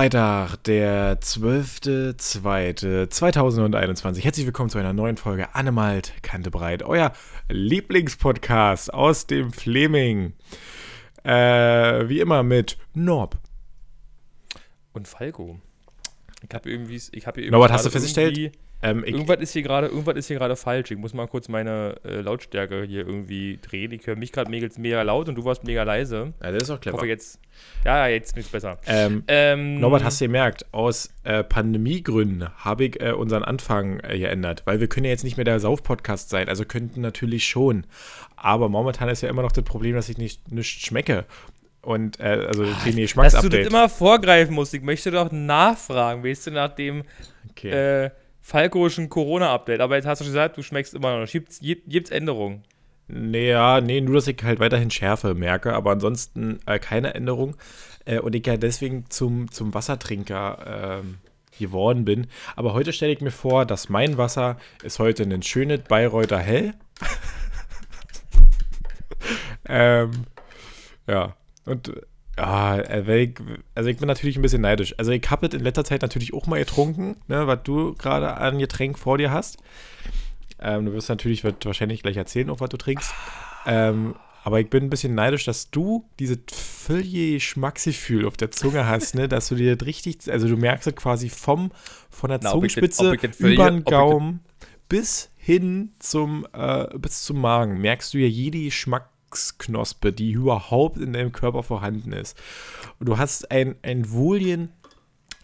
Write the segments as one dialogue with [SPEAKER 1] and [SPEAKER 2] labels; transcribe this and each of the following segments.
[SPEAKER 1] Freitag, der 12.02.2021. Herzlich willkommen zu einer neuen Folge Annemalt Kante Breit, euer Lieblingspodcast aus dem Fleming. Äh, wie immer mit Norb.
[SPEAKER 2] Und Falco. Ich habe irgendwie, ich habe hier
[SPEAKER 1] Norbert, hast du festgestellt?
[SPEAKER 2] Ähm, irgendwas ist hier gerade, irgendwas ist hier gerade falsch. Ich muss mal kurz meine äh, Lautstärke hier irgendwie drehen. Ich höre mich gerade mega laut und du warst mega leise.
[SPEAKER 1] Ja, das ist auch clever.
[SPEAKER 2] Ich hoffe jetzt, ja, jetzt ist besser.
[SPEAKER 1] Ähm, ähm, Norbert, hast du gemerkt, aus äh, Pandemiegründen habe ich äh, unseren Anfang äh, geändert, weil wir können ja jetzt nicht mehr der Sauf-Podcast sein, also könnten natürlich schon. Aber momentan ist ja immer noch das Problem, dass ich nicht, nicht schmecke. Und äh, also
[SPEAKER 2] ah, den Geschmacksupdate. Dass du das immer vorgreifen musst. Ich möchte doch nachfragen, weißt du, nach dem okay. äh, falkoischen Corona-Update. Aber jetzt hast du schon gesagt, du schmeckst immer noch. Gibt's, gibt's Änderungen?
[SPEAKER 1] Nee, ja, nee, nur dass ich halt weiterhin Schärfe merke, aber ansonsten äh, keine Änderung. Äh, und ich ja deswegen zum, zum Wassertrinker ähm, geworden bin. Aber heute stelle ich mir vor, dass mein Wasser ist heute ein schönes Bayreuther Hell. ähm, ja, und ja, ich, also ich bin natürlich ein bisschen neidisch. Also ich habe es in letzter Zeit natürlich auch mal getrunken, ne, was du gerade an Getränk vor dir hast. Ähm, du wirst natürlich wird wahrscheinlich gleich erzählen, auch was du trinkst. Ähm, aber ich bin ein bisschen neidisch, dass du dieses völlige Schmacksgefühl auf der Zunge hast, ne? dass du dir das richtig, also du merkst es quasi vom, von der Na, Zungenspitze über den Gaumen bis hin zum, äh, bis zum Magen, merkst du ja jede Geschmacksknospe, die überhaupt in deinem Körper vorhanden ist. Und du hast ein, ein Wohlien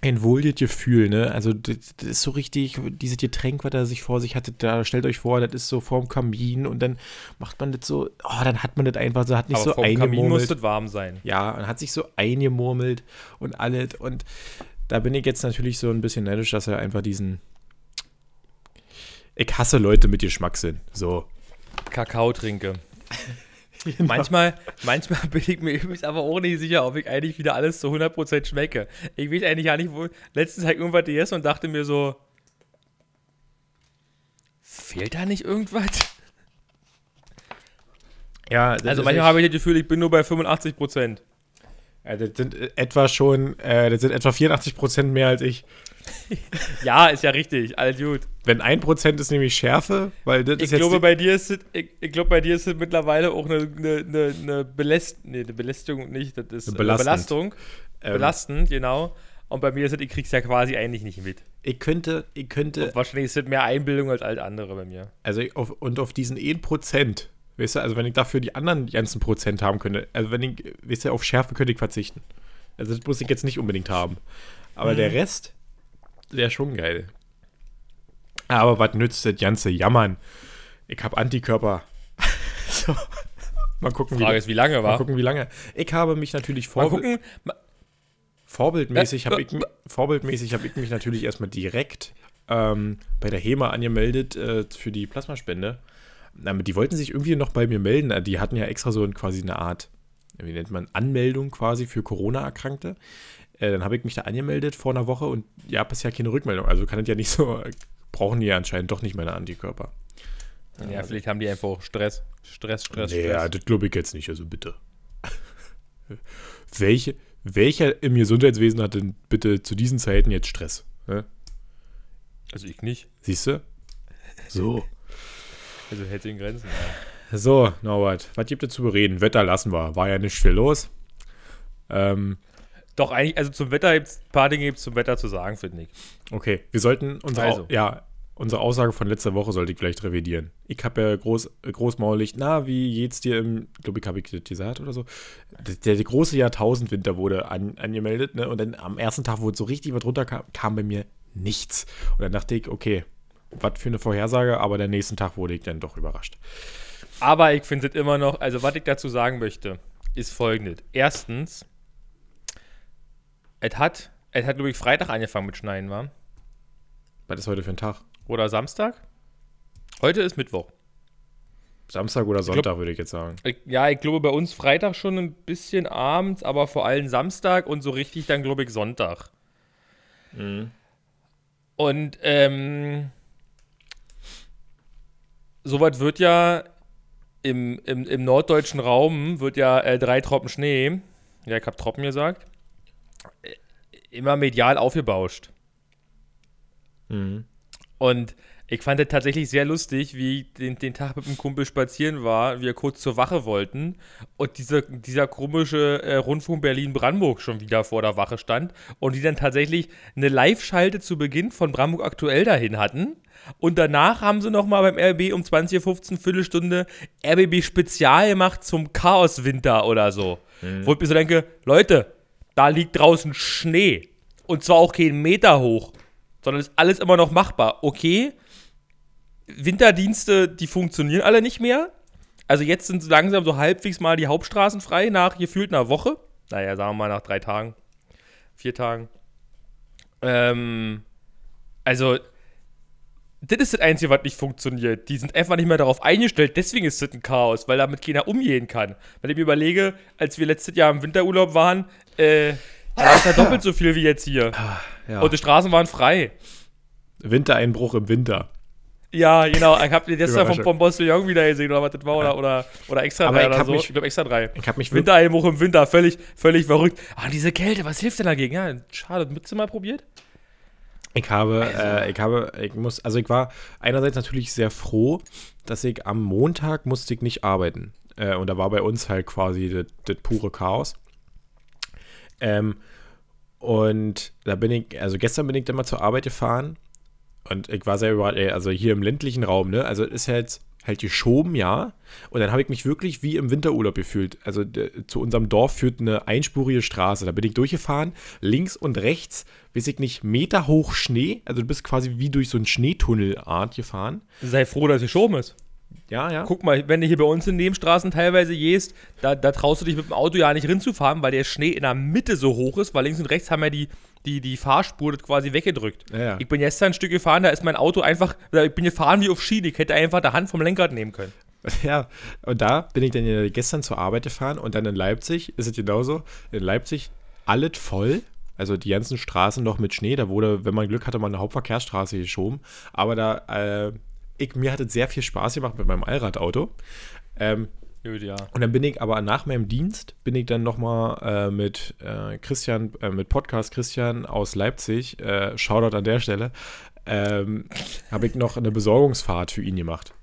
[SPEAKER 1] ein wohliges Gefühl, ne? Also das, das, ist so richtig, dieses Getränk, was er sich vor sich hatte, da stellt euch vor, das ist so vorm Kamin und dann macht man das so, oh, dann hat man das einfach so, hat nicht Aber so vorm eingemurmelt. Kamin muss das
[SPEAKER 2] warm sein.
[SPEAKER 1] Ja, und hat sich so eingemurmelt und alles und da bin ich jetzt natürlich so ein bisschen neidisch, dass er einfach diesen ich hasse Leute mit Geschmackssinn, so.
[SPEAKER 2] Kakao trinke. Genau. Manchmal, manchmal bin ich mir übrigens aber auch nicht sicher, ob ich eigentlich wieder alles zu 100% schmecke. Ich weiß eigentlich gar nicht, wo. Letztens habe ich irgendwas gegessen und dachte mir so, fehlt da nicht irgendwas?
[SPEAKER 1] Ja,
[SPEAKER 2] also manchmal habe ich das Gefühl, ich bin nur bei 85%.
[SPEAKER 1] Ja, das sind etwa schon, äh, das sind etwa 84% mehr als ich.
[SPEAKER 2] ja, ist ja richtig, alles gut.
[SPEAKER 1] Wenn 1% ist nämlich Schärfe, weil das
[SPEAKER 2] ich
[SPEAKER 1] ist
[SPEAKER 2] jetzt. Glaube, bei dir ist es, ich, ich glaube, bei dir ist es mittlerweile auch eine, eine, eine, Beläst nee, eine Belästigung nicht, das ist eine Belastung. Ähm, belastend, genau. Und bei mir ist es, ich krieg's ja quasi eigentlich nicht mit.
[SPEAKER 1] Ich könnte, ich könnte.
[SPEAKER 2] Und wahrscheinlich ist es mehr Einbildung als alles andere bei mir.
[SPEAKER 1] Also, auf, und auf diesen 1%, weißt du, also wenn ich dafür die anderen ganzen Prozent haben könnte, also wenn ich, weißt du, auf Schärfe könnte ich verzichten. Also das muss ich jetzt nicht unbedingt haben. Aber mhm. der Rest, wäre schon geil. Aber was nützt das ganze Jammern? Ich habe Antikörper. so. Mal gucken,
[SPEAKER 2] Frage wie, ist, wie lange war.
[SPEAKER 1] Mal gucken, wie lange. Ich habe mich natürlich vorbild vorbildmäßig habe ich, vorbildmäßig hab ich mich natürlich erstmal direkt ähm, bei der HEMA angemeldet äh, für die Plasmaspende. Die wollten sich irgendwie noch bei mir melden. Die hatten ja extra so ein, quasi eine Art, wie nennt man, Anmeldung quasi für Corona-Erkrankte. Äh, dann habe ich mich da angemeldet vor einer Woche und ja, bisher keine Rückmeldung. Also kann es ja nicht so, brauchen die ja anscheinend doch nicht meine Antikörper.
[SPEAKER 2] Ja, vielleicht haben die einfach Stress. Stress, Stress,
[SPEAKER 1] nee, Stress. Ja, das glaube ich jetzt nicht, also bitte. Welche, welcher im Gesundheitswesen hat denn bitte zu diesen Zeiten jetzt Stress? Ne?
[SPEAKER 2] Also ich nicht.
[SPEAKER 1] Siehst du? So.
[SPEAKER 2] Also hätte in Grenzen.
[SPEAKER 1] Ja. So, Norbert, was gibt es zu bereden? Wetter lassen wir. War ja nicht viel los. Ähm,
[SPEAKER 2] doch, eigentlich, also zum Wetter gibt es ein paar Dinge gibt's zum Wetter zu sagen, finde ich.
[SPEAKER 1] Okay, wir sollten unsere, also. ja, unsere Aussage von letzter Woche sollte ich vielleicht revidieren. Ich habe ja groß, großmaulig, na, wie geht's dir im, glaube ich, habe ich gesagt oder so. Der, der große Jahrtausendwinter wurde an, angemeldet, ne? Und dann am ersten Tag, wo es so richtig was runterkam, kam bei mir nichts. Und dann dachte ich, okay, was für eine Vorhersage, aber der nächsten Tag wurde ich dann doch überrascht.
[SPEAKER 2] Aber ich finde es immer noch, also was ich dazu sagen möchte, ist folgendes. Erstens, es hat, es hat, glaube ich, Freitag angefangen mit Schneien, war?
[SPEAKER 1] Was ist heute für ein Tag?
[SPEAKER 2] Oder Samstag? Heute ist Mittwoch.
[SPEAKER 1] Samstag oder Sonntag, glaub, würde ich jetzt sagen.
[SPEAKER 2] Ich, ja, ich glaube bei uns Freitag schon ein bisschen abends, aber vor allem Samstag und so richtig dann, glaube ich, Sonntag. Mhm. Und ähm, sowas wird ja im, im, im norddeutschen Raum wird ja äh, drei Tropfen Schnee. Ja, ich habe Tropfen gesagt immer medial aufgebauscht.
[SPEAKER 1] Mhm.
[SPEAKER 2] Und ich fand es tatsächlich sehr lustig, wie ich den, den Tag mit dem Kumpel spazieren war, wir kurz zur Wache wollten und dieser, dieser komische äh, Rundfunk Berlin-Brandenburg schon wieder vor der Wache stand und die dann tatsächlich eine Live-Schalte zu Beginn von Brandenburg aktuell dahin hatten. Und danach haben sie nochmal beim RB um 20.15 Uhr Viertelstunde RBB Spezial gemacht zum Chaoswinter oder so. Mhm. Wo ich mir so denke, Leute, da liegt draußen Schnee. Und zwar auch kein Meter hoch, sondern ist alles immer noch machbar. Okay, Winterdienste, die funktionieren alle nicht mehr. Also jetzt sind langsam so halbwegs mal die Hauptstraßen frei, nach gefühlt einer Woche. Naja, sagen wir mal nach drei Tagen, vier Tagen. Ähm, also, das ist das Einzige, was nicht funktioniert. Die sind einfach nicht mehr darauf eingestellt, deswegen ist das ein Chaos, weil damit keiner umgehen kann. Wenn ich mir überlege, als wir letztes Jahr im Winterurlaub waren, äh, da ist ja doppelt so viel wie jetzt hier.
[SPEAKER 1] Ah, Ja.
[SPEAKER 2] Und die Straßen waren frei.
[SPEAKER 1] Wintereinbruch im Winter.
[SPEAKER 2] Ja, genau. Ich habe gestern vom, vom Postillon wieder gesehen, oder was das war, oder, oder, oder extra drei
[SPEAKER 1] ich
[SPEAKER 2] oder so.
[SPEAKER 1] mich-
[SPEAKER 2] ich glaube extra drei.
[SPEAKER 1] Ich habe mich.
[SPEAKER 2] Wintereinbruch im Winter, völlig, völlig verrückt. Ah, diese Kälte, was hilft denn dagegen? Ja, schade, Mütze mal probiert?
[SPEAKER 1] Ich habe, äh, ich habe, ich muss, also ich war einerseits natürlich sehr froh, dass ich am Montag musste ich nicht arbeiten. Äh, und da war bei uns halt quasi das- das pure Chaos. Ähm, und da bin ich, also gestern bin ich dann mal zur Arbeit gefahren und ich war sehr überrascht, ey, also hier im ländlichen Raum, ne, also ist halt halt geschoben, ja. Und dann habe ich mich wirklich wie im Winterurlaub gefühlt. Also d- zu unserem Dorf führt eine einspurige Straße. Da bin ich durchgefahren, links und rechts, weiß ich nicht, Meter hoch Schnee. Also du bist quasi wie durch so einen Schneetunnelart gefahren.
[SPEAKER 2] Sei froh, dass es geschoben ist.
[SPEAKER 1] Ja, ja.
[SPEAKER 2] Guck mal, wenn du hier bei uns in Nebenstraßen teilweise gehst, da, da traust du dich mit dem Auto ja nicht rinzufahren, weil der Schnee in der Mitte so hoch ist, weil links und rechts haben ja die, die, die Fahrspur das quasi weggedrückt.
[SPEAKER 1] Ja, ja.
[SPEAKER 2] Ich bin gestern ein Stück gefahren, da ist mein Auto einfach, ich bin gefahren wie auf Schiene, ich hätte einfach der Hand vom Lenkrad nehmen können.
[SPEAKER 1] Ja, und da bin ich dann gestern zur Arbeit gefahren und dann in Leipzig ist es genauso. In Leipzig alles voll. Also die ganzen Straßen noch mit Schnee. Da wurde, wenn man Glück hatte, mal eine Hauptverkehrsstraße geschoben. Aber da, äh, ich, mir hat es sehr viel Spaß gemacht mit meinem Allradauto. Ähm,
[SPEAKER 2] Gut, ja.
[SPEAKER 1] und dann bin ich aber nach meinem Dienst, bin ich dann nochmal äh, mit äh, Christian, äh, mit Podcast Christian aus Leipzig, äh, Shoutout an der Stelle, ähm, habe ich noch eine Besorgungsfahrt für ihn gemacht.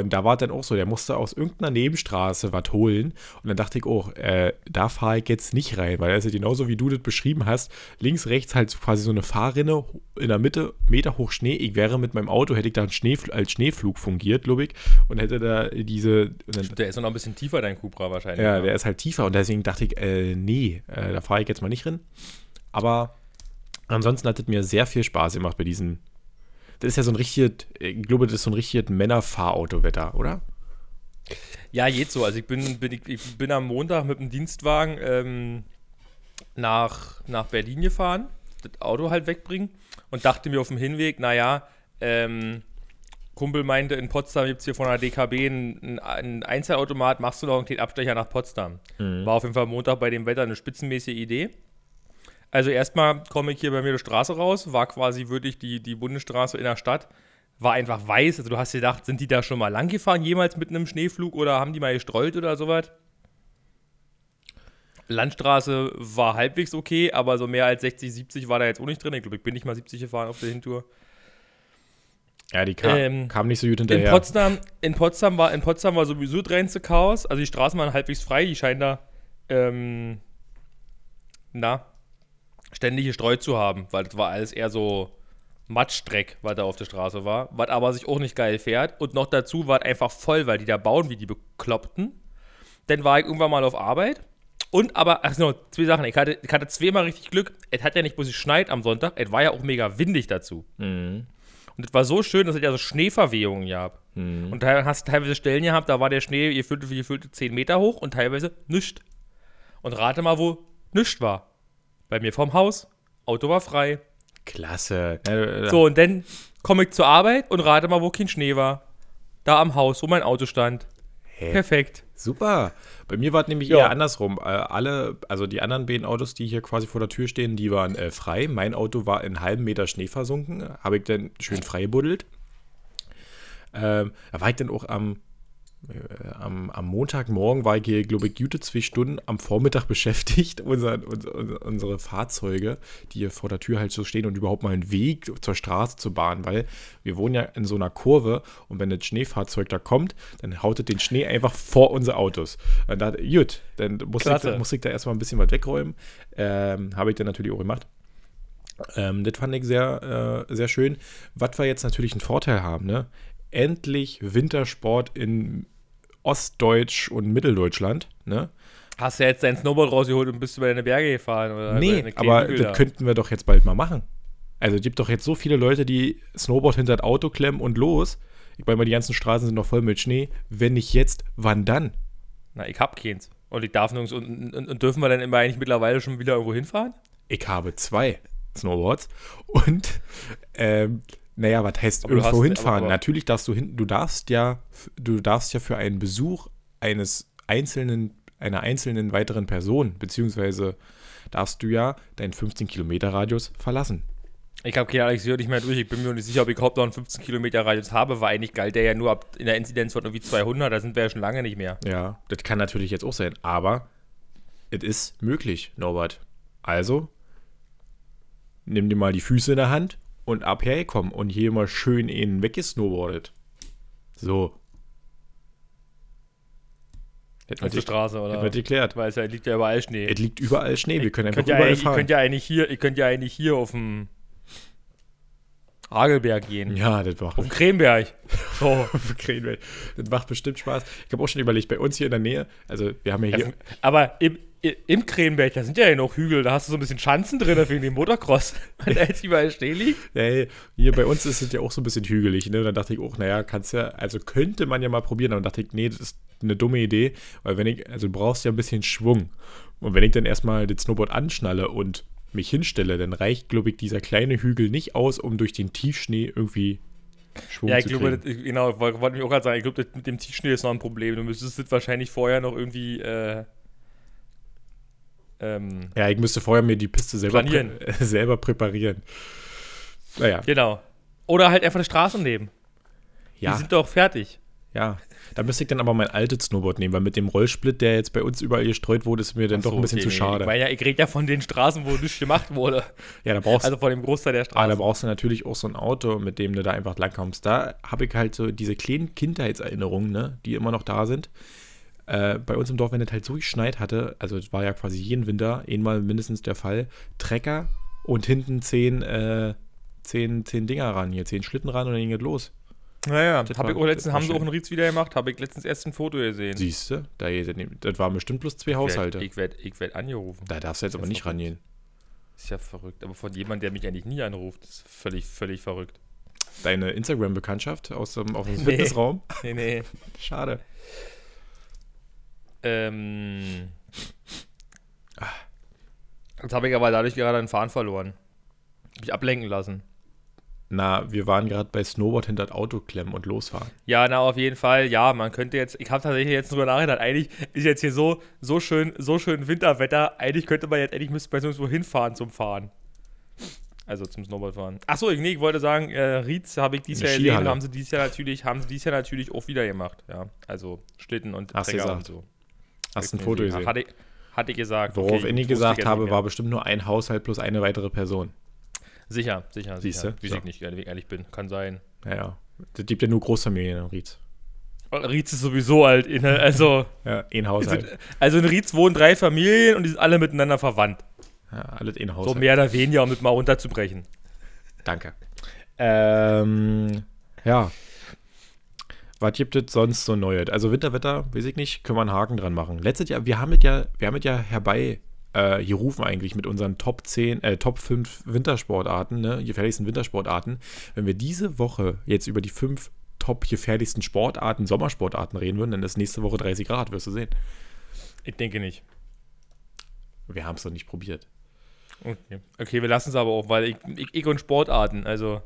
[SPEAKER 1] Und da war dann auch so, der musste aus irgendeiner Nebenstraße was holen. Und dann dachte ich, oh, äh, da fahre ich jetzt nicht rein, weil das ist ja genauso wie du das beschrieben hast. Links, rechts halt quasi so eine Fahrrinne, in der Mitte Meter hoch Schnee. Ich wäre mit meinem Auto, hätte ich da Schneefl als Schneeflug fungiert, glaube ich. Und hätte da diese. Dann,
[SPEAKER 2] Der ist noch ein bisschen tiefer, dein Cupra wahrscheinlich.
[SPEAKER 1] ja, der ist halt tiefer und deswegen dachte ich, äh, nee, äh, da fahre ich jetzt mal nicht rein. Aber ansonsten hat es mir sehr viel Spaß gemacht bei diesen. Das ist ja so ein richtiges, ich glaube, das ist so ein richtiges Männerfahrautowetter, oder?
[SPEAKER 2] Ja, geht so. Also ich bin, bin, ich, ich bin am Montag mit dem Dienstwagen ähm, nach, nach Berlin gefahren, das Auto halt wegbringen und dachte mir auf dem Hinweg, naja, ähm, Kumpel meinte, in Potsdam gibt es hier von der DKB einen, einen Einzelautomat, machst du noch einen kleinen Abstecher nach Potsdam. War auf jeden Fall Montag bei dem Wetter eine spitzenmäßige Idee. Also erstmal komme ich hier bei mir die Straße raus, war quasi wirklich die, die Bundesstraße in der Stadt, war einfach weiß. Also du hast dir gedacht, sind die da schon mal lang gefahren, jemals mit einem Schneeflug oder haben die mal gestrollt oder sowas? Landstraße war halbwegs okay, aber so mehr als 60, 70 war da jetzt auch nicht drin. Ich glaube, ich bin nicht mal 70 gefahren auf der Hintour.
[SPEAKER 1] Ja, die kam,
[SPEAKER 2] Ähm,
[SPEAKER 1] kam nicht so gut
[SPEAKER 2] In
[SPEAKER 1] hinterher.
[SPEAKER 2] Potsdam, in, Potsdam war, in Potsdam war sowieso reinste Chaos. Also die Straßen waren halbwegs frei, die scheinen da ähm, na, ständig gestreut zu haben, weil das war alles eher so Matschdreck, was da auf der Straße war, was aber sich auch nicht geil fährt. Und noch dazu war es einfach voll, weil die da bauen wie die Bekloppten. Dann war ich irgendwann mal auf Arbeit. Und aber, ach no, zwei Sachen. Ich hatte, ich hatte zweimal richtig Glück. Es hat ja nicht bloß geschneit am Sonntag, es war ja auch mega windig dazu.
[SPEAKER 1] Mhm.
[SPEAKER 2] Und es war so schön, dass es ja so Schneeverwehungen gab.
[SPEAKER 1] Mhm.
[SPEAKER 2] Und da hast du teilweise Stellen gehabt, da war der Schnee gefüllte, gefüllte 10 Meter hoch und teilweise nischt. Und rate mal, wo nischt war. Bei mir vorm Haus. Auto war frei.
[SPEAKER 1] Klasse.
[SPEAKER 2] So, und dann komme ich zur Arbeit und rate mal, wo kein Schnee war. Da am Haus, wo mein Auto stand.
[SPEAKER 1] Hä?
[SPEAKER 2] Perfekt.
[SPEAKER 1] Super. Bei mir war es nämlich
[SPEAKER 2] Ja.
[SPEAKER 1] eher andersrum. Äh, alle, also die anderen beiden Autos, die hier quasi vor der Tür stehen, die waren äh, frei. Mein Auto war in halben Meter Schnee versunken. Habe ich dann schön frei gebuddelt. Ähm, da war ich dann auch am am, am Montagmorgen war ich hier, glaube ich, gute zwei Stunden am Vormittag beschäftigt, unser, unser, unsere Fahrzeuge, die hier vor der Tür halt so stehen und überhaupt mal einen Weg zur Straße zu bahnen, weil wir wohnen ja in so einer Kurve und wenn das Schneefahrzeug da kommt, dann haut es den Schnee einfach vor unsere Autos. Und da, gut, dann muss ich, da, muss ich da erstmal ein bisschen was wegräumen. Ähm, Habe ich dann natürlich auch gemacht. Ähm, das fand ich sehr, äh, sehr schön. Was wir jetzt natürlich einen Vorteil haben, ne? Endlich Wintersport in Ostdeutsch und Mitteldeutschland, ne?
[SPEAKER 2] Hast du jetzt dein Snowboard rausgeholt und bist über deine Berge gefahren? Oder
[SPEAKER 1] nee, aber das da? könnten wir doch jetzt bald mal machen. Also es gibt doch jetzt so viele Leute, die Snowboard hinter das Auto klemmen und los. Ich meine, die ganzen Straßen sind noch voll mit Schnee. Wenn nicht jetzt, wann dann?
[SPEAKER 2] Na, ich hab keins. Und ich darf nirgends. Und, und, und, dürfen wir dann immer eigentlich mittlerweile schon wieder irgendwo hinfahren?
[SPEAKER 1] Ich habe zwei Snowboards. Und ähm, naja, was heißt aber irgendwo hinfahren? Aber, Natürlich darfst du hin, du darfst ja, du darfst ja für einen Besuch eines einzelnen, einer einzelnen weiteren Person, beziehungsweise darfst du ja deinen 15 Kilometer Radius verlassen.
[SPEAKER 2] Ich habe keine Alex nicht mehr durch. Ich bin mir nicht sicher, ob ich überhaupt noch einen 15 Kilometer Radius habe, weil eigentlich galt der ja nur ab in der Inzidenz von irgendwie 200. Da sind wir ja schon lange nicht mehr.
[SPEAKER 1] Ja, das kann natürlich jetzt auch sein, aber es ist möglich, Norbert. Also, nimm dir mal die Füße in der Hand und abhergekommen und hier mal schön innen weggesnowboardet. So.
[SPEAKER 2] Hätten Auf der Straße, oder?
[SPEAKER 1] Wird geklärt.
[SPEAKER 2] Weil es ja, liegt ja überall Schnee.
[SPEAKER 1] Es liegt überall Schnee, wir können
[SPEAKER 2] einfach ja überall fahren. Ihr könnt ja eigentlich hier, ihr könnt ja eigentlich hier auf dem Hagelberg gehen.
[SPEAKER 1] Ja, das macht.
[SPEAKER 2] Auf dem Krenberg.
[SPEAKER 1] So. auf dem Krenberg. Das macht bestimmt Spaß. Ich habe auch schon überlegt, bei uns hier in der Nähe, also wir haben ja hier. Ja,
[SPEAKER 2] aber im, im Krenberg, da sind ja noch Hügel, da hast du so ein bisschen Schanzen drin wegen dem Motocross, weil der jetzt überall stehen liegt.
[SPEAKER 1] Ja, hier bei uns ist es ja auch so ein bisschen hügelig, ne? dann dachte ich auch, naja, kannst ja, also könnte man ja mal probieren, aber dann dachte ich, nee, das ist eine dumme Idee, weil wenn ich, also du brauchst ja ein bisschen Schwung. Und wenn ich dann erstmal das Snowboard anschnalle und mich hinstelle, dann reicht, glaube ich, dieser kleine Hügel nicht aus, um durch den Tiefschnee irgendwie
[SPEAKER 2] Schwung ja, ich glaube, das, genau, wollte mich auch gerade sagen, ich glaube, mit dem Tiefschnee ist noch ein Problem. Du müsstest es wahrscheinlich vorher noch irgendwie äh,
[SPEAKER 1] ähm, ja, ich müsste vorher mir die Piste selber, prä selber präparieren.
[SPEAKER 2] Naja. Genau. Oder halt einfach eine Straße nehmen. Ja. Die sind doch fertig.
[SPEAKER 1] Ja. Da müsste ich dann aber mein altes Snowboard nehmen, weil mit dem Rollsplit, der jetzt bei uns überall gestreut wurde, ist mir dann so, doch ein bisschen okay, zu schade.
[SPEAKER 2] Weil ja, ich rede ja von den Straßen, wo nichts gemacht wurde.
[SPEAKER 1] Ja, da brauchst
[SPEAKER 2] Also von dem Großteil der Straßen.
[SPEAKER 1] Ah, da brauchst du natürlich auch so ein Auto, mit dem du da einfach langkommst. Da habe ich halt so diese kleinen Kindheitserinnerungen, ne, die immer noch da sind. Äh, bei uns im Dorf, wenn es halt so geschneit hatte, also es war ja quasi jeden Winter, einmal mindestens der Fall, Trecker und hinten zehn, äh, zehn, zehn Dinger ran, hier zehn Schlitten ran und dann ging es los.
[SPEAKER 2] Naja, das hab war, ich auch letztens, haben sie auch einen Rietz wieder gemacht, habe ich letztens erst ein Foto gesehen.
[SPEAKER 1] Siehst du, da, das waren bestimmt bloß zwei ich Haushalte.
[SPEAKER 2] Werd, ich werde ich werd angerufen.
[SPEAKER 1] Da darfst du jetzt aber nicht rangehen.
[SPEAKER 2] Ist ja verrückt, aber von jemandem, der mich eigentlich nie anruft, ist völlig, völlig verrückt.
[SPEAKER 1] Deine Instagram-Bekanntschaft aus dem, aus dem nee. Fitnessraum?
[SPEAKER 2] Nee, nee.
[SPEAKER 1] Schade.
[SPEAKER 2] Ähm, jetzt habe ich aber dadurch gerade einen Fahren verloren. Mich ablenken lassen.
[SPEAKER 1] Na, wir waren gerade bei Snowboard hinter das Auto klemmen und losfahren.
[SPEAKER 2] Ja, na, auf jeden Fall. Ja, man könnte jetzt, ich habe tatsächlich jetzt drüber nachgedacht, eigentlich ist jetzt hier so, so schön, so schön Winterwetter, eigentlich könnte man jetzt, eigentlich müsste man so hinfahren zum Fahren. Also zum Snowboardfahren. Achso, nee, ich wollte sagen, äh, Rietz habe ich dieses Jahr erlebt, haben sie dieses Jahr natürlich, haben sie dieses Jahr natürlich auch wieder gemacht, ja. Also Schlitten und
[SPEAKER 1] Hast Träger und so. Hast ein Foto gesehen?
[SPEAKER 2] Hatte, hatte ich gesagt.
[SPEAKER 1] Worauf okay, ich gesagt habe, war bestimmt nur ein Haushalt plus eine weitere Person.
[SPEAKER 2] Sicher, sicher,
[SPEAKER 1] Siehste? sicher.
[SPEAKER 2] Wie so. ich nicht, ehrlich bin. Kann sein.
[SPEAKER 1] Ja, ja. Das gibt ja nur Großfamilien in Rietz.
[SPEAKER 2] Rietz ist sowieso alt, also.
[SPEAKER 1] ja, ein Haushalt.
[SPEAKER 2] Also in Rietz wohnen drei Familien und die sind alle miteinander verwandt.
[SPEAKER 1] Ja, alles in Haushalt.
[SPEAKER 2] So mehr oder weniger, um das mal runterzubrechen.
[SPEAKER 1] Danke. Ähm, ja. Was gibt es sonst so Neues? Also Winterwetter, weiß ich nicht, können wir einen Haken dran machen. Letztes Jahr, wir haben es ja, wir haben es ja herbei äh, gerufen eigentlich mit unseren Top 10, äh, Top 5 Wintersportarten, ne, gefährlichsten Wintersportarten. Wenn wir diese Woche jetzt über die fünf top gefährlichsten Sportarten, Sommersportarten reden würden, dann ist nächste Woche 30 Grad, wirst du sehen.
[SPEAKER 2] Ich denke nicht.
[SPEAKER 1] Wir haben es doch nicht probiert.
[SPEAKER 2] Okay. okay, wir lassen es aber auch, weil ich, ich, ich und Sportarten, also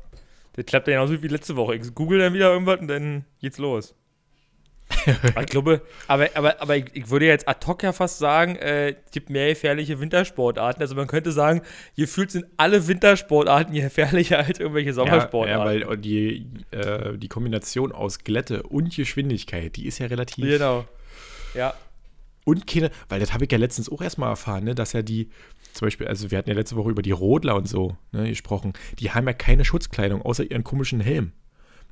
[SPEAKER 2] das klappt ja genauso wie letzte Woche. Ich google dann wieder irgendwas und dann geht's los. ich glaube, aber, aber, aber ich, ich, würde jetzt ad hoc ja fast sagen, äh, es gibt mehr gefährliche Wintersportarten. Also man könnte sagen, gefühlt sind alle Wintersportarten gefährlicher als irgendwelche Sommersportarten.
[SPEAKER 1] Ja, ja weil die, äh, die Kombination aus Glätte und Geschwindigkeit, die ist ja relativ.
[SPEAKER 2] Genau. Ja.
[SPEAKER 1] Und keine, weil das habe ich ja letztens auch erstmal erfahren, ne, dass ja die, zum Beispiel, also wir hatten ja letzte Woche über die Rodler und so ne, gesprochen, die haben ja keine Schutzkleidung außer ihren komischen Helm.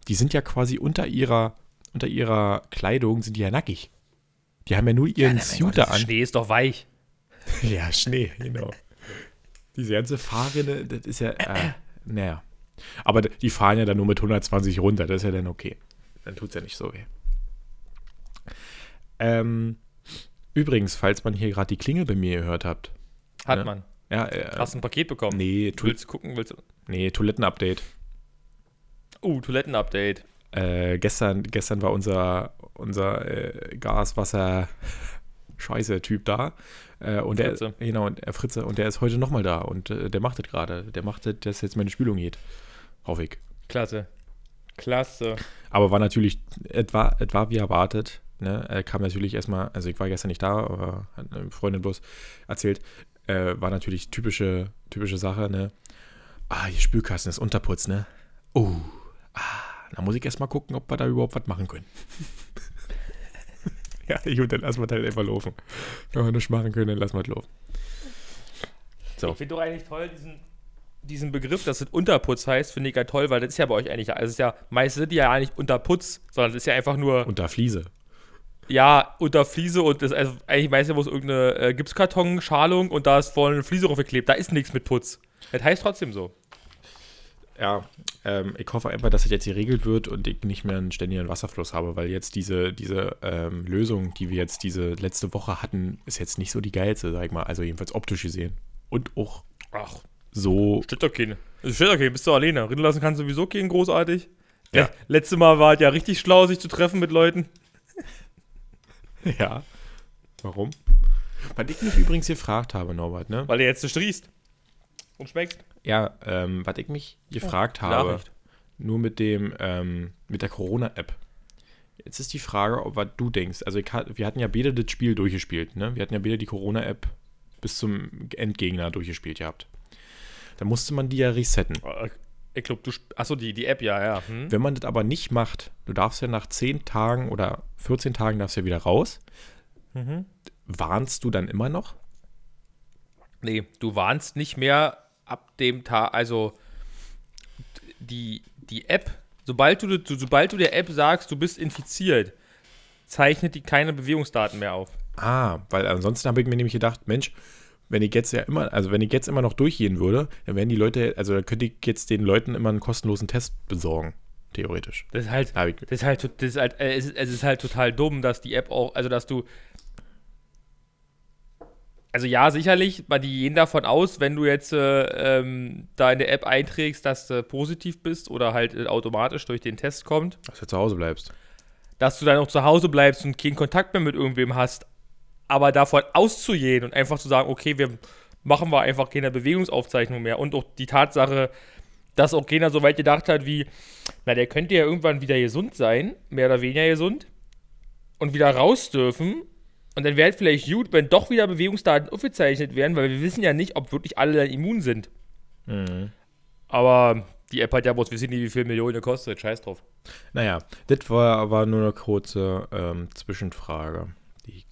[SPEAKER 1] Die sind ja quasi unter ihrer unter ihrer Kleidung sind die ja nackig. Die haben ja nur ihren ja, Suit an.
[SPEAKER 2] Schnee ist doch weich.
[SPEAKER 1] ja, Schnee, genau. Diese ganze Fahrrinne, das ist ja, äh, naja. Aber die fahren ja dann nur mit 120 runter, das ist ja dann okay. Dann tut es ja nicht so weh. Ähm, übrigens, falls man hier gerade die Klingel bei mir gehört habt.
[SPEAKER 2] Hat ne? man.
[SPEAKER 1] Ja, äh,
[SPEAKER 2] Hast du ein Paket bekommen?
[SPEAKER 1] Nee,
[SPEAKER 2] willst du gucken? Willst du?
[SPEAKER 1] Nee, Toilettenupdate.
[SPEAKER 2] Uh, Toilettenupdate.
[SPEAKER 1] Äh, gestern, gestern war unser, unser äh, Gas, Wasser, Scheiße Typ da. Äh, und Fritze. der, genau, und, äh, Fritze, und der ist heute nochmal da und äh, der macht das gerade. Der macht das, dass jetzt meine Spülung geht. Hoffe ich.
[SPEAKER 2] Klasse. Klasse.
[SPEAKER 1] Aber war natürlich, es war wie erwartet. Ne? Er kam natürlich erstmal, also ich war gestern nicht da, aber hat eine Freundin bloß erzählt, äh, war natürlich typische, typische Sache, ne? Ah, ihr Spülkasten ist Unterputz, ne? Oh, ah. Da muss ich erstmal gucken, ob wir da überhaupt was machen können. ja, gut, dann lassen wir das halt einfach laufen. Wenn wir nichts machen können, dann lassen wir es laufen.
[SPEAKER 2] So. Ich finde doch eigentlich toll, diesen, diesen Begriff, dass es Unterputz heißt, finde ich ja toll, weil das ist ja bei euch eigentlich, also es ist ja, meistens sind die ja nicht Unterputz, sondern das ist ja einfach nur.
[SPEAKER 1] Unter Fliese.
[SPEAKER 2] Ja, unter Fliese und das ist also eigentlich meistens, wo es irgendeine äh, Gipskarton-Schalung und da ist vorne eine Fliese draufgeklebt. Da ist nichts mit Putz. Das heißt trotzdem so
[SPEAKER 1] ja, ähm, ich hoffe einfach, dass es jetzt geregelt wird und ich nicht mehr einen ständigen Wasserfluss habe, weil jetzt diese, diese ähm, Lösung, die wir jetzt diese letzte Woche hatten, ist jetzt nicht so die geilste, sag ich mal. Also jedenfalls optisch gesehen. Und auch Ach, so.
[SPEAKER 2] Steht doch keine. Also steht okay, bist du alleine. Rinnen lassen kannst du sowieso gehen, großartig. Ja. Letztes Mal war es ja richtig schlau, sich zu treffen mit Leuten.
[SPEAKER 1] ja. Warum? Weil ich mich übrigens gefragt habe, Norbert, ne?
[SPEAKER 2] Weil du jetzt nicht riechst. Und schmeckst.
[SPEAKER 1] Ja, ähm, was ich mich gefragt oh, habe, Nachricht. nur mit dem, ähm, mit der Corona-App. Jetzt ist die Frage, ob was du denkst. Also ich, wir hatten ja beide das Spiel durchgespielt, ne? Wir hatten ja beide die Corona-App bis zum Endgegner durchgespielt gehabt. Da musste man die ja resetten.
[SPEAKER 2] Ich glaube, du. Achso, die, die App, ja, ja. Hm.
[SPEAKER 1] Wenn man das aber nicht macht, du darfst ja nach 10 Tagen oder 14 Tagen darfst du ja wieder raus. Mhm. Warnst du dann immer noch?
[SPEAKER 2] Nee, du warnst nicht mehr ab dem Tag, also die, die App, sobald du, sobald du der App sagst, du bist infiziert, zeichnet die keine Bewegungsdaten mehr auf.
[SPEAKER 1] Ah, weil ansonsten habe ich mir nämlich gedacht, Mensch, wenn ich jetzt ja immer, also wenn ich jetzt immer noch durchgehen würde, dann wären die Leute, also dann könnte ich jetzt den Leuten immer einen kostenlosen Test besorgen, theoretisch.
[SPEAKER 2] Das ist halt, das ist halt, das ist halt, es ist, es ist halt total dumm, dass die App auch, also dass du, also ja, sicherlich, weil die gehen davon aus, wenn du jetzt äh, ähm, da in der App einträgst, dass du positiv bist oder halt äh, automatisch durch den Test kommt.
[SPEAKER 1] Dass du zu Hause bleibst.
[SPEAKER 2] Dass du dann auch zu Hause bleibst und keinen Kontakt mehr mit irgendwem hast. Aber davon auszugehen und einfach zu sagen, okay, wir machen wir einfach keine Bewegungsaufzeichnung mehr. Und auch die Tatsache, dass auch keiner so weit gedacht hat wie, na, der könnte ja irgendwann wieder gesund sein, mehr oder weniger gesund, und wieder raus dürfen und dann wäre es vielleicht gut, wenn doch wieder Bewegungsdaten aufgezeichnet werden, weil wir wissen ja nicht, ob wirklich alle dann immun sind. Mhm. Aber die App hat ja bloß, wir wissen nicht, wie viel Millionen kostet. Scheiß drauf.
[SPEAKER 1] Naja, das war aber nur eine kurze ähm, Zwischenfrage, die ich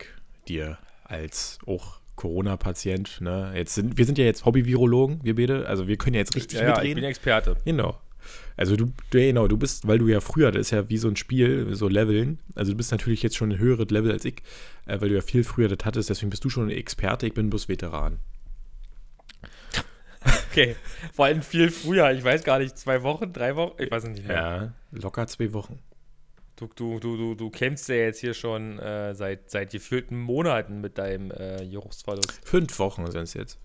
[SPEAKER 1] dir als auch Corona-Patient, ne? Jetzt sind, wir sind ja jetzt Hobby-Virologen, wir beide, also wir können ja jetzt richtig
[SPEAKER 2] ja, mitreden. Ja, ich bin Experte.
[SPEAKER 1] Genau. Also du, du, genau, du bist, weil du ja früher, das ist ja wie so ein Spiel, so Leveln. Also du bist natürlich jetzt schon ein höheres Level als ich, äh, weil du ja viel früher das hattest, deswegen bist du schon ein Experte, ich bin bloß Veteran.
[SPEAKER 2] Okay, vor allem viel früher, ich weiß gar nicht, zwei Wochen, drei Wochen, ich weiß nicht
[SPEAKER 1] mehr. Ja, locker zwei Wochen.
[SPEAKER 2] Du, du, du, du, du kämpfst ja jetzt hier schon äh, seit, seit gefühlten Monaten mit deinem äh, Geruchsverlust.
[SPEAKER 1] Fünf Wochen sind es jetzt.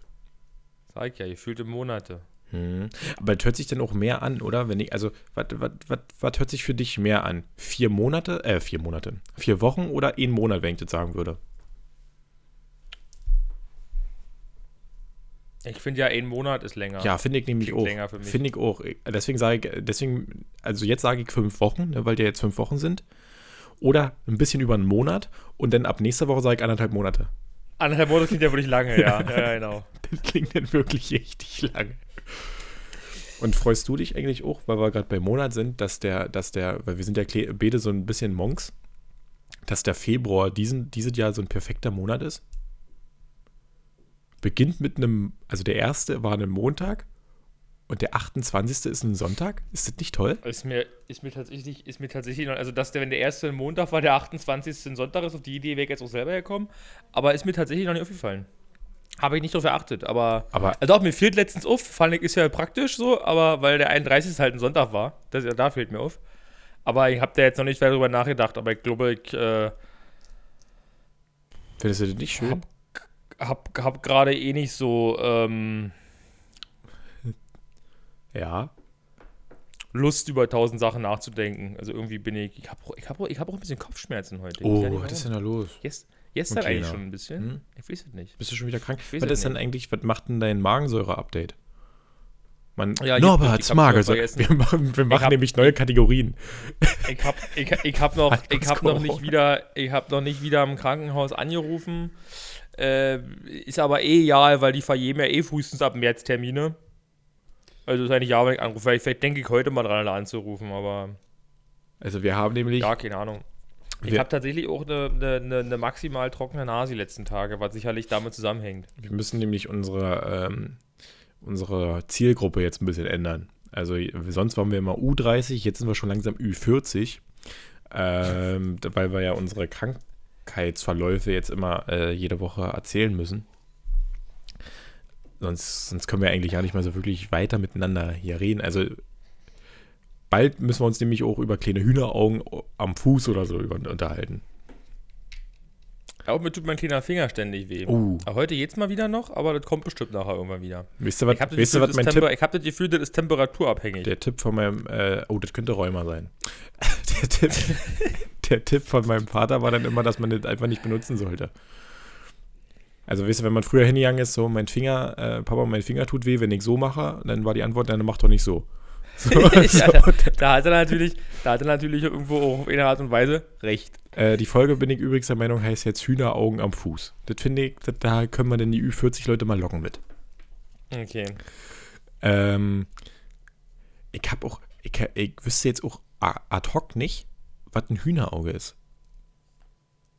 [SPEAKER 2] Sag ich ja, gefühlte Monate.
[SPEAKER 1] Hm. Aber das hört sich dann auch mehr an, oder? Wenn ich, also, was hört sich für dich mehr an? Vier Monate, äh, vier Monate, vier Wochen oder ein Monat, wenn ich das sagen würde?
[SPEAKER 2] Ich finde ja, ein Monat ist länger.
[SPEAKER 1] Ja, finde ich nämlich auch. Finde ich auch. Deswegen sage ich, deswegen, also jetzt sage ich fünf Wochen, ne, weil die jetzt fünf Wochen sind. Oder ein bisschen über einen Monat und dann ab nächster Woche sage ich anderthalb Monate.
[SPEAKER 2] Anderthalb Monate klingt ja wirklich lange, ja. ja, ja genau.
[SPEAKER 1] Das klingt dann wirklich richtig lange. Und freust du dich eigentlich auch, weil wir gerade bei Monat sind, dass der, dass der, weil wir sind ja beide so ein bisschen Monks, dass der Februar diesen, dieses Jahr so ein perfekter Monat ist? Beginnt mit einem, also der erste war ein Montag und der 28. ist ein Sonntag? Ist das nicht toll?
[SPEAKER 2] Ist mir, ist mir tatsächlich, ist mir tatsächlich noch, also dass der, wenn der erste ein Montag war, der 28. ein Sonntag ist, auf die Idee wäre ich jetzt auch selber gekommen, aber ist mir tatsächlich noch nicht aufgefallen. Habe ich nicht drauf geachtet, aber,
[SPEAKER 1] Aber
[SPEAKER 2] also auch mir fehlt letztens auf, fand ich, ist ja praktisch so, aber weil der 31. halt ein Sonntag war, das, da fehlt mir auf. Aber ich habe da jetzt noch nicht weiter drüber nachgedacht, aber ich glaube, ich äh,
[SPEAKER 1] findest du das nicht schön?
[SPEAKER 2] hab, hab gerade eh nicht so ähm,
[SPEAKER 1] Ja.
[SPEAKER 2] Lust, über tausend Sachen nachzudenken. Also irgendwie bin ich, ich habe ich hab, ich hab auch ein bisschen Kopfschmerzen heute.
[SPEAKER 1] Oh, was ist denn da los?
[SPEAKER 2] Yes, gestern
[SPEAKER 1] Okay,
[SPEAKER 2] eigentlich schon ein bisschen.
[SPEAKER 1] Hm?
[SPEAKER 2] Ich weiß es nicht.
[SPEAKER 1] Bist du schon wieder krank? Was ist denn eigentlich, was macht denn dein Magensäure-Update? Man,
[SPEAKER 2] Ja,
[SPEAKER 1] Norberts Magensäure. Wir machen, wir machen
[SPEAKER 2] hab-
[SPEAKER 1] nämlich neue Kategorien.
[SPEAKER 2] Ich hab, ich, ich hab noch, ich hab noch nicht
[SPEAKER 1] Corona.
[SPEAKER 2] wieder, ich hab noch nicht wieder im Krankenhaus angerufen. Äh, ist aber eh egal, weil die vergeben ja eh frühestens ab März Termine. Also ist eigentlich ja, wenn ich anrufe. Vielleicht, vielleicht denke ich heute mal dran, da anzurufen, aber
[SPEAKER 1] Also wir haben nämlich,
[SPEAKER 2] ja, keine Ahnung. Ich habe tatsächlich auch eine, eine, eine, maximal trockene Nase die letzten Tage, was sicherlich damit zusammenhängt.
[SPEAKER 1] wir müssen nämlich unsere, ähm, unsere Zielgruppe jetzt ein bisschen ändern. Also sonst waren wir immer U30, jetzt sind wir schon langsam Ü40, ähm, weil wir ja unsere Krankheitsverläufe jetzt immer äh, jede Woche erzählen müssen. Sonst, sonst können wir eigentlich gar nicht mehr so wirklich weiter miteinander hier reden. Also bald müssen wir uns nämlich auch über kleine Hühneraugen am Fuß oder so unterhalten.
[SPEAKER 2] Auch mir tut mein kleiner Finger ständig weh. Aber heute geht's mal wieder noch, aber das kommt bestimmt nachher irgendwann wieder.
[SPEAKER 1] wisst ihr, was,
[SPEAKER 2] Ich habe das, Gefühl, das, Temper- ich hab das Gefühl, das ist temperaturabhängig.
[SPEAKER 1] Der Tipp von meinem, äh, oh, das könnte Rheuma sein. Der Tipp, der Tipp von meinem Vater war dann immer, dass man das einfach nicht benutzen sollte. Also, weißt du, wenn man früher hingegangen ist, so, mein Finger, äh, Papa, mein Finger tut weh, wenn ich so mache, dann war die Antwort, dann mach doch nicht so. So,
[SPEAKER 2] ja,
[SPEAKER 1] so.
[SPEAKER 2] da, da hat er natürlich, da hat er natürlich irgendwo auch auf eine Art und Weise recht.
[SPEAKER 1] Äh, die Folge, bin ich übrigens der Meinung, heißt jetzt Hühneraugen am Fuß. Das finde ich, das, da können wir denn die Ü40-Leute mal locken mit.
[SPEAKER 2] Okay.
[SPEAKER 1] Ähm, ich habe auch, ich, ich wüsste jetzt auch ad hoc nicht, was ein Hühnerauge ist.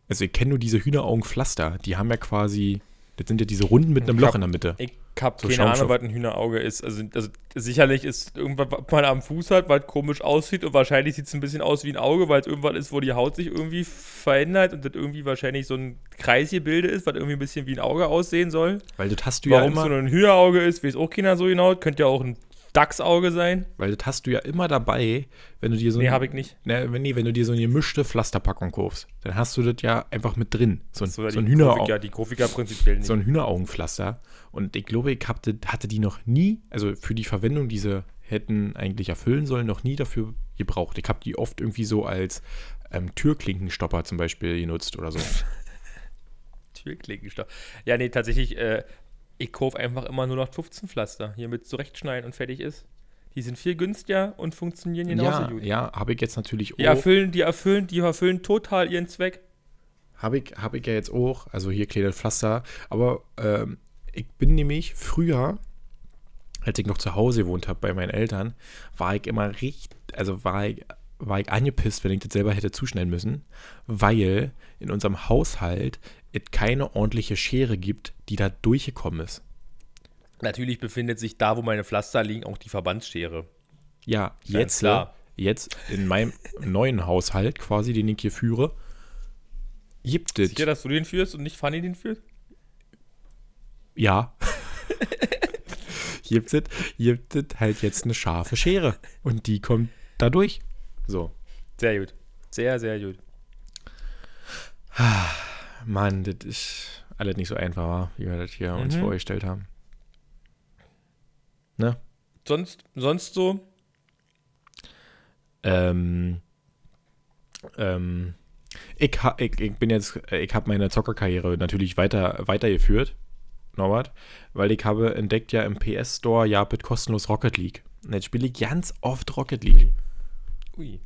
[SPEAKER 1] Also ich kenne nur diese Hühneraugenpflaster. Die haben ja quasi, das sind ja diese Runden mit einem
[SPEAKER 2] Ich
[SPEAKER 1] Loch
[SPEAKER 2] hab-
[SPEAKER 1] in der Mitte.
[SPEAKER 2] Ich habe keine. Ahnung, was ein Hühnerauge ist. Also, also sicherlich ist irgendwas, was man am Fuß hat, was komisch aussieht und wahrscheinlich sieht es ein bisschen aus wie ein Auge, weil es irgendwas ist, wo die Haut sich irgendwie verändert und das irgendwie wahrscheinlich so ein Kreisgebilde ist, was irgendwie ein bisschen wie ein Auge aussehen soll.
[SPEAKER 1] Weil das hast du ja
[SPEAKER 2] Warum es
[SPEAKER 1] immer,
[SPEAKER 2] so ein Hühnerauge ist, weiß auch keiner so genau. Könnte ja auch ein Dachsauge sein.
[SPEAKER 1] weil das hast du ja immer dabei, wenn du dir so
[SPEAKER 2] Nee, habe ich nicht.
[SPEAKER 1] Ne, wenn, nee, wenn du dir so eine gemischte Pflasterpackung kaufst, dann hast du das ja einfach mit drin. So ein,
[SPEAKER 2] So,
[SPEAKER 1] so ein,
[SPEAKER 2] die
[SPEAKER 1] Hühnerau
[SPEAKER 2] Grafik, ja, die Grafik ja prinzipiell nicht.
[SPEAKER 1] so ein Hühneraugenpflaster. Und ich glaube, ich das- hatte die noch nie, also für die Verwendung, die sie hätten eigentlich erfüllen sollen, noch nie dafür gebraucht. Ich habe die oft irgendwie so als ähm, Türklinkenstopper zum Beispiel genutzt oder so.
[SPEAKER 2] Türklinkenstoff. Ja, nee, tatsächlich, äh, ich kaufe einfach immer nur noch 15 Pflaster. Hier mit zurechtschneiden und fertig ist. Die sind viel günstiger und funktionieren genauso
[SPEAKER 1] ja,
[SPEAKER 2] gut.
[SPEAKER 1] ja, habe ich jetzt natürlich
[SPEAKER 2] Die erfüllen, die erfüllen, die erfüllen total ihren Zweck.
[SPEAKER 1] Habe ich, hab ich ja jetzt auch, also hier kleine Pflaster. Aber ähm, ich bin nämlich früher, als ich noch zu Hause gewohnt habe bei meinen Eltern, war ich immer richtig, also war ich, war ich angepisst, wenn ich das selber hätte zuschneiden müssen, weil in unserem Haushalt es keine ordentliche Schere gibt, die da durchgekommen ist.
[SPEAKER 2] Natürlich befindet sich da, wo meine Pflaster liegen, auch die Verbandsschere.
[SPEAKER 1] Ja, jetzt,
[SPEAKER 2] klar.
[SPEAKER 1] äh, jetzt in meinem neuen Haushalt quasi, den ich hier führe, gibt es.
[SPEAKER 2] Sicher, dass du den führst und nicht Fanny den führt?
[SPEAKER 1] Ja. gibt es gibt halt jetzt eine scharfe Schere. Und die kommt da durch. So.
[SPEAKER 2] Sehr gut. Sehr, sehr gut.
[SPEAKER 1] Mann, das ist alles nicht so einfach, wa? wie wir das hier uns
[SPEAKER 2] Mhm.
[SPEAKER 1] vorgestellt haben.
[SPEAKER 2] Sonst, sonst so?
[SPEAKER 1] Ähm, ähm, ich, ha, ich, ich bin jetzt, ich habe meine Zockerkarriere natürlich weiter, weitergeführt, Norbert, weil ich habe entdeckt ja im PS Store, ja, mit kostenlos Rocket League. Und jetzt spiele ich ganz oft Rocket League.
[SPEAKER 2] Ui.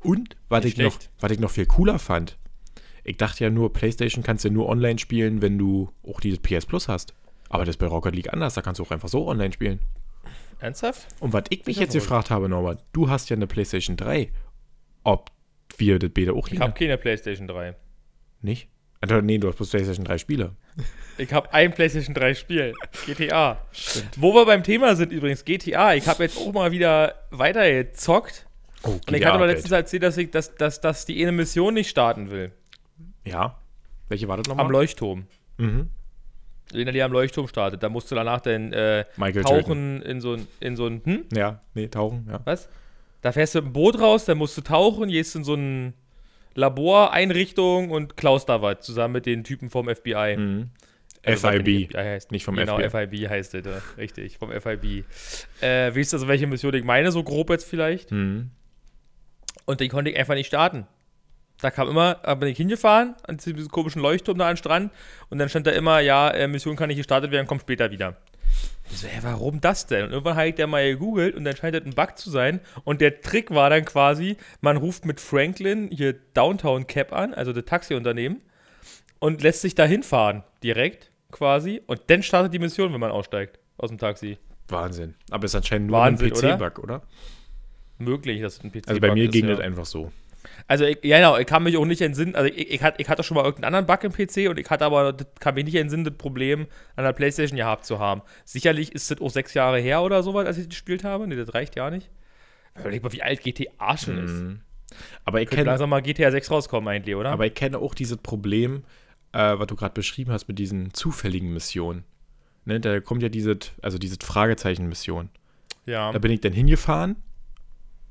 [SPEAKER 1] Und, was ich, noch, was ich noch viel cooler fand, ich dachte ja nur, PlayStation kannst du nur online spielen, wenn du auch dieses PS Plus hast. Aber das ist bei Rocket League anders, da kannst du auch einfach so online spielen.
[SPEAKER 2] Ernsthaft?
[SPEAKER 1] Und was ich mich jetzt gefragt habe, Norbert, du hast ja eine PlayStation 3. Ob wir das Beta auch
[SPEAKER 2] Ich habe keine PlayStation 3.
[SPEAKER 1] Nicht? Also, nee, du hast bloß PlayStation 3 Spiele.
[SPEAKER 2] Ich habe ein PlayStation 3 Spiel. GTA. Stimmt. Wo wir beim Thema sind übrigens, GTA. Ich habe jetzt auch mal wieder weitergezockt. Oh, und ich hatte mal letztens erzählt, dass, ich, dass, dass, dass die eine Mission nicht starten will.
[SPEAKER 1] Ja. Welche war das nochmal?
[SPEAKER 2] Am Leuchtturm. Mhm. Wenn er die am Leuchtturm startet, da musst du danach dann äh, tauchen töten. in so ein, in so ein, hm?
[SPEAKER 1] Ja, nee, tauchen, ja.
[SPEAKER 2] Was? Da fährst du mit dem Boot raus, dann musst du tauchen, gehst in so ein Laboreinrichtung und klaust da was zusammen mit den Typen vom FBI. Mhm.
[SPEAKER 1] Also, FIB, FBI heißt. nicht vom
[SPEAKER 2] genau, FBI. Genau, FIB heißt es, richtig, vom FIB. Äh, wisst ihr also, welche Mission ich meine, so grob jetzt vielleicht? Mhm. Und die konnte ich einfach nicht starten. Da kam immer, da bin ich hingefahren, an diesem komischen Leuchtturm da am Strand und dann stand da immer, ja, äh, Mission kann nicht gestartet werden, kommt später wieder. Ich so, hä, warum das denn? Und irgendwann habe ich da mal gegoogelt und dann scheint das ein Bug zu sein. Und der Trick war dann quasi, man ruft mit Franklin hier Downtown Cap an, also das Taxiunternehmen, und lässt sich da hinfahren, direkt quasi. Und dann startet die Mission, wenn man aussteigt aus dem Taxi.
[SPEAKER 1] Wahnsinn. Aber es ist anscheinend nur Wahnsinn, ein PC-Bug, oder? oder?
[SPEAKER 2] Möglich, dass es ein PC-Bug
[SPEAKER 1] ist. Also bei mir ging ja. das einfach so.
[SPEAKER 2] Also, ich, ja, genau, ich kann mich auch nicht entsinnen. Also, ich, ich, hatte, ich hatte schon mal irgendeinen anderen Bug im PC und ich hatte aber, das kann mich nicht entsinnen, das Problem an der PlayStation gehabt zu haben. Sicherlich ist das auch sechs Jahre her oder so, als ich gespielt habe. Nee, das reicht ja nicht. Überleg mal, wie alt GTA schon ist. Mhm.
[SPEAKER 1] Aber ich kenne.
[SPEAKER 2] langsam mal GTA 6 rauskommen, eigentlich, oder?
[SPEAKER 1] Aber ich kenne auch dieses Problem, äh, was du gerade beschrieben hast mit diesen zufälligen Missionen. Ne, da kommt ja diese, also diese Fragezeichen-Mission.
[SPEAKER 2] Ja.
[SPEAKER 1] Da bin ich dann hingefahren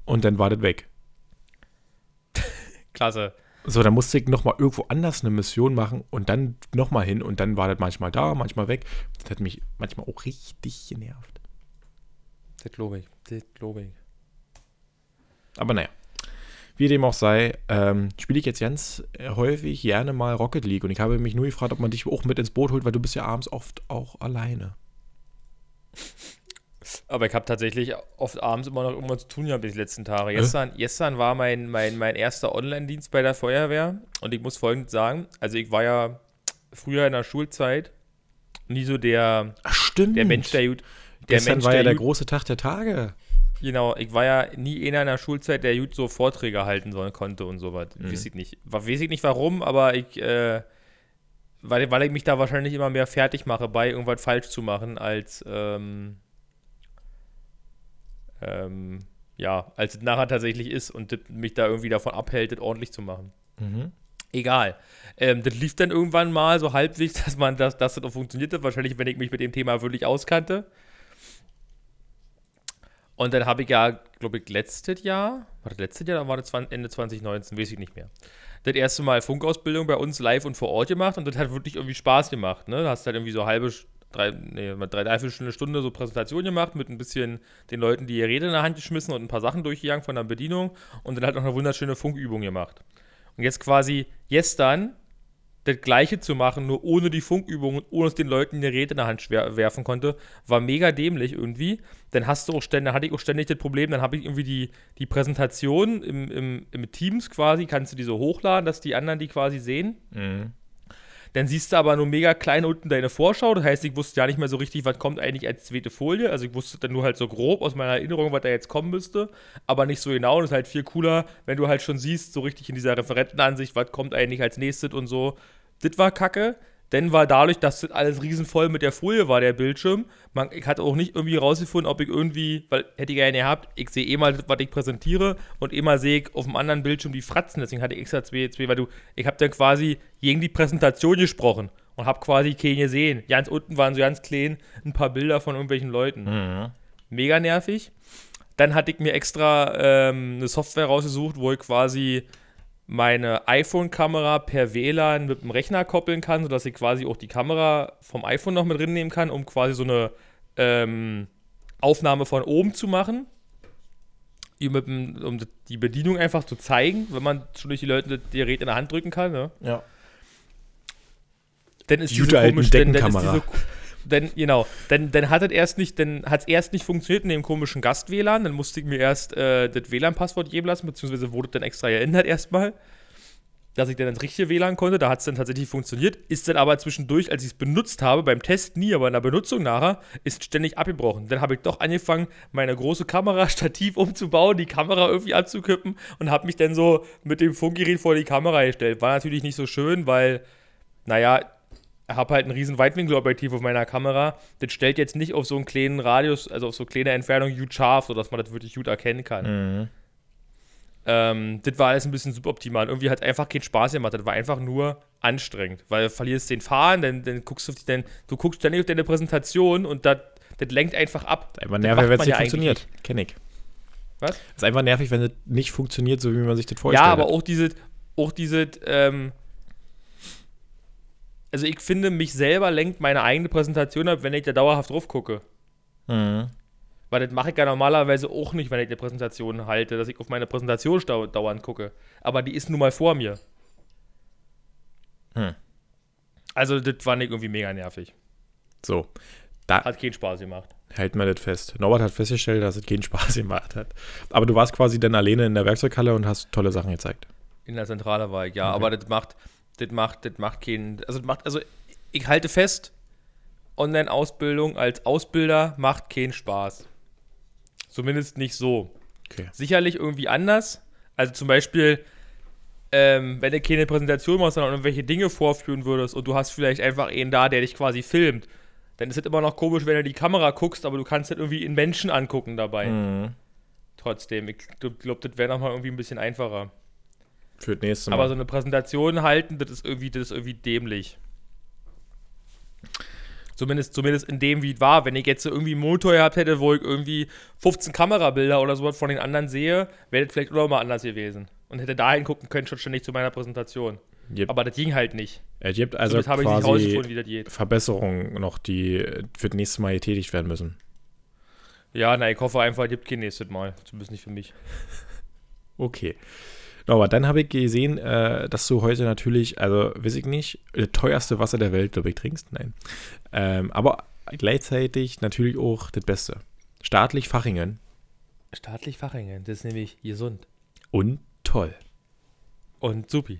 [SPEAKER 1] und dann war das weg.
[SPEAKER 2] Klasse.
[SPEAKER 1] So, dann musste ich nochmal irgendwo anders eine Mission machen und dann nochmal hin und dann war das manchmal da, manchmal weg. Das hat mich manchmal auch richtig genervt.
[SPEAKER 2] Das glaube ich, das glaube ich.
[SPEAKER 1] Aber naja, wie dem auch sei, ähm, spiele ich jetzt ganz häufig gerne mal Rocket League und ich habe mich nur gefragt, ob man dich auch mit ins Boot holt, weil du bist ja abends oft auch alleine.
[SPEAKER 2] Aber ich habe tatsächlich oft abends immer noch irgendwas zu tun gehabt die letzten Tage. Gestern, gestern war mein, mein, mein erster Online-Dienst bei der Feuerwehr und ich muss folgendes sagen: Also, ich war ja früher in der Schulzeit nie so der,
[SPEAKER 1] Ach,
[SPEAKER 2] der Mensch, der gut.
[SPEAKER 1] Der Gestern Mensch, war ja der große Tag der Tage.
[SPEAKER 2] Genau, ich war ja nie einer in der Schulzeit, der gut so Vorträge halten sollen, konnte und sowas. Mhm. Weiß ich nicht. Weiß ich nicht warum, aber ich, äh, weil, weil ich mich da wahrscheinlich immer mehr fertig mache, bei irgendwas falsch zu machen, als, ähm, ähm, ja, als es nachher tatsächlich ist und mich da irgendwie davon abhält, das ordentlich zu machen. Mhm. Egal. Ähm, das lief dann irgendwann mal so halbwegs, dass man das, dass das auch funktionierte. Wahrscheinlich, wenn ich mich mit dem Thema wirklich auskannte. Und dann habe ich ja, glaube ich, letztes Jahr, war das letztes Jahr, oder war das Ende 2019, weiß ich nicht mehr. Das erste Mal Funkausbildung bei uns live und vor Ort gemacht und das hat wirklich irgendwie Spaß gemacht. Ne? Da hast halt irgendwie so halbe drei, nee, drei, dreiviertel Stunde so Präsentation gemacht mit ein bisschen den Leuten, die ihr Rede in der Hand geschmissen und ein paar Sachen durchgegangen von der Bedienung und dann halt noch eine wunderschöne Funkübung gemacht. Und jetzt quasi gestern das Gleiche zu machen, nur ohne die Funkübung und ohne dass den Leuten eine Rede in der Hand werfen konnte, war mega dämlich irgendwie. Dann hast du auch ständig, dann hatte ich auch ständig das Problem, dann habe ich irgendwie die, die Präsentation im, im, im Teams quasi, kannst du die so hochladen, dass die anderen die quasi sehen. Mhm. Dann siehst du aber nur mega klein unten deine Vorschau. Das heißt, ich wusste ja nicht mehr so richtig, was kommt eigentlich als zweite Folie. Also ich wusste dann nur halt so grob aus meiner Erinnerung, was da jetzt kommen müsste, aber nicht so genau. Und ist halt viel cooler, wenn du halt schon siehst, so richtig in dieser Referentenansicht, was kommt eigentlich als nächstes und so. Das war kacke. Denn war dadurch, dass das alles riesenvoll mit der Folie war, der Bildschirm, man, ich hatte auch nicht irgendwie rausgefunden, ob ich irgendwie, weil hätte ich gerne gehabt, ich sehe eh mal, was ich präsentiere und eh mal sehe ich auf dem anderen Bildschirm die Fratzen, deswegen hatte ich extra zwei, zwei weil du, ich habe dann quasi gegen die Präsentation gesprochen und habe quasi keine gesehen. Ganz unten waren so ganz klein ein paar Bilder von irgendwelchen Leuten. Mhm. Mega nervig. Dann hatte ich mir extra ähm, eine Software rausgesucht, wo ich quasi meine iPhone-Kamera per WLAN mit dem Rechner koppeln kann, sodass ich quasi auch die Kamera vom iPhone noch mit drin nehmen kann, um quasi so eine ähm, Aufnahme von oben zu machen. Um die Bedienung einfach zu zeigen, wenn man schon durch die Leute das Gerät in der Hand drücken kann. Ne?
[SPEAKER 1] Ja.
[SPEAKER 2] Dann ist diese komische, dann, dann ist diese, Dann, genau, dann, dann hat es erst nicht, dann hat es erst nicht funktioniert in dem komischen Gast-WLAN, dann musste ich mir erst äh, das WLAN-Passwort geben lassen, beziehungsweise wurde dann extra geändert erstmal, dass ich dann ins richtige WLAN konnte, da hat es dann tatsächlich funktioniert, ist dann aber zwischendurch, als ich es benutzt habe, beim Test nie, aber in der Benutzung nachher, ist ständig abgebrochen. Dann habe ich doch angefangen, meine große Kamera stativ umzubauen, die Kamera irgendwie anzukippen und habe mich dann so mit dem Funkgerät vor die Kamera gestellt. War natürlich nicht so schön, weil, naja, habe halt ein riesen Weitwinkelobjektiv auf meiner Kamera. Das stellt jetzt nicht auf so einen kleinen Radius, also auf so kleine Entfernung gut scharf, sodass man das wirklich gut erkennen kann.
[SPEAKER 1] Mhm.
[SPEAKER 2] Ähm, das war alles ein bisschen suboptimal. Irgendwie hat einfach keinen Spaß gemacht. Das war einfach nur anstrengend, weil du verlierst den Faden, dann, dann guckst du, dann, du guckst ständig auf deine Präsentation und das, das lenkt einfach ab.
[SPEAKER 1] Einfach nervig, wenn es nicht funktioniert. Kenn ich.
[SPEAKER 2] Was?
[SPEAKER 1] Ist einfach nervig, wenn es nicht funktioniert, so wie man sich das vorstellt.
[SPEAKER 2] Ja, aber auch diese, auch diese, ähm, also ich finde, mich selber lenkt meine eigene Präsentation ab, wenn ich da dauerhaft drauf gucke.
[SPEAKER 1] Mhm.
[SPEAKER 2] Weil das mache ich ja normalerweise auch nicht, wenn ich eine Präsentation halte, dass ich auf meine Präsentation dau dauernd gucke. Aber die ist nun mal vor mir.
[SPEAKER 1] Hm.
[SPEAKER 2] Also, das fand ich irgendwie mega nervig.
[SPEAKER 1] So. Da
[SPEAKER 2] Hat keinen Spaß gemacht.
[SPEAKER 1] hält man das fest. Norbert hat festgestellt, dass es keinen Spaß gemacht hat. Aber du warst quasi dann alleine in der Werkzeughalle und hast tolle Sachen gezeigt.
[SPEAKER 2] In der Zentrale war ich, ja.
[SPEAKER 1] Okay.
[SPEAKER 2] Aber das macht, das macht, das macht keinen. Also, das macht, also ich halte fest, Online-Ausbildung als Ausbilder macht keinen Spaß. Zumindest nicht so.
[SPEAKER 1] Okay.
[SPEAKER 2] Sicherlich irgendwie anders. Also zum Beispiel, ähm, wenn du keine Präsentation machst, sondern irgendwelche Dinge vorführen würdest und du hast vielleicht einfach einen da, der dich quasi filmt, dann ist es immer noch komisch, wenn du die Kamera guckst, aber du kannst halt irgendwie in Menschen angucken dabei.
[SPEAKER 1] Mhm.
[SPEAKER 2] Trotzdem, ich glaube, das wäre nochmal irgendwie ein bisschen einfacher.
[SPEAKER 1] Für das nächste Mal.
[SPEAKER 2] Aber so eine Präsentation halten, das ist irgendwie, das ist irgendwie dämlich. Zumindest, zumindest in dem, wie es war. Wenn ich jetzt irgendwie einen Monitor gehabt hätte, wo ich irgendwie 15 Kamerabilder oder sowas von den anderen sehe, wäre das vielleicht auch mal anders gewesen. Und hätte da hingucken können, schon ständig zu meiner Präsentation.
[SPEAKER 1] Yep.
[SPEAKER 2] Aber das ging halt nicht.
[SPEAKER 1] es gibt also
[SPEAKER 2] Somit habe ich nicht rausgefunden, wie das geht.
[SPEAKER 1] Verbesserungen noch, die für das nächste Mal getätigt werden müssen.
[SPEAKER 2] Ja, na, ich hoffe einfach, es gibt kein nächstes Mal. Zumindest nicht für mich.
[SPEAKER 1] Okay. Aber dann habe ich gesehen, äh, dass du heute natürlich, also weiß ich nicht, das teuerste Wasser der Welt, glaube ich, trinkst. Nein. Ähm, aber gleichzeitig natürlich auch das Beste. Staatlich Fachingen
[SPEAKER 2] Staatlich Fachingen, das ist nämlich gesund.
[SPEAKER 1] und toll.
[SPEAKER 2] Und supi.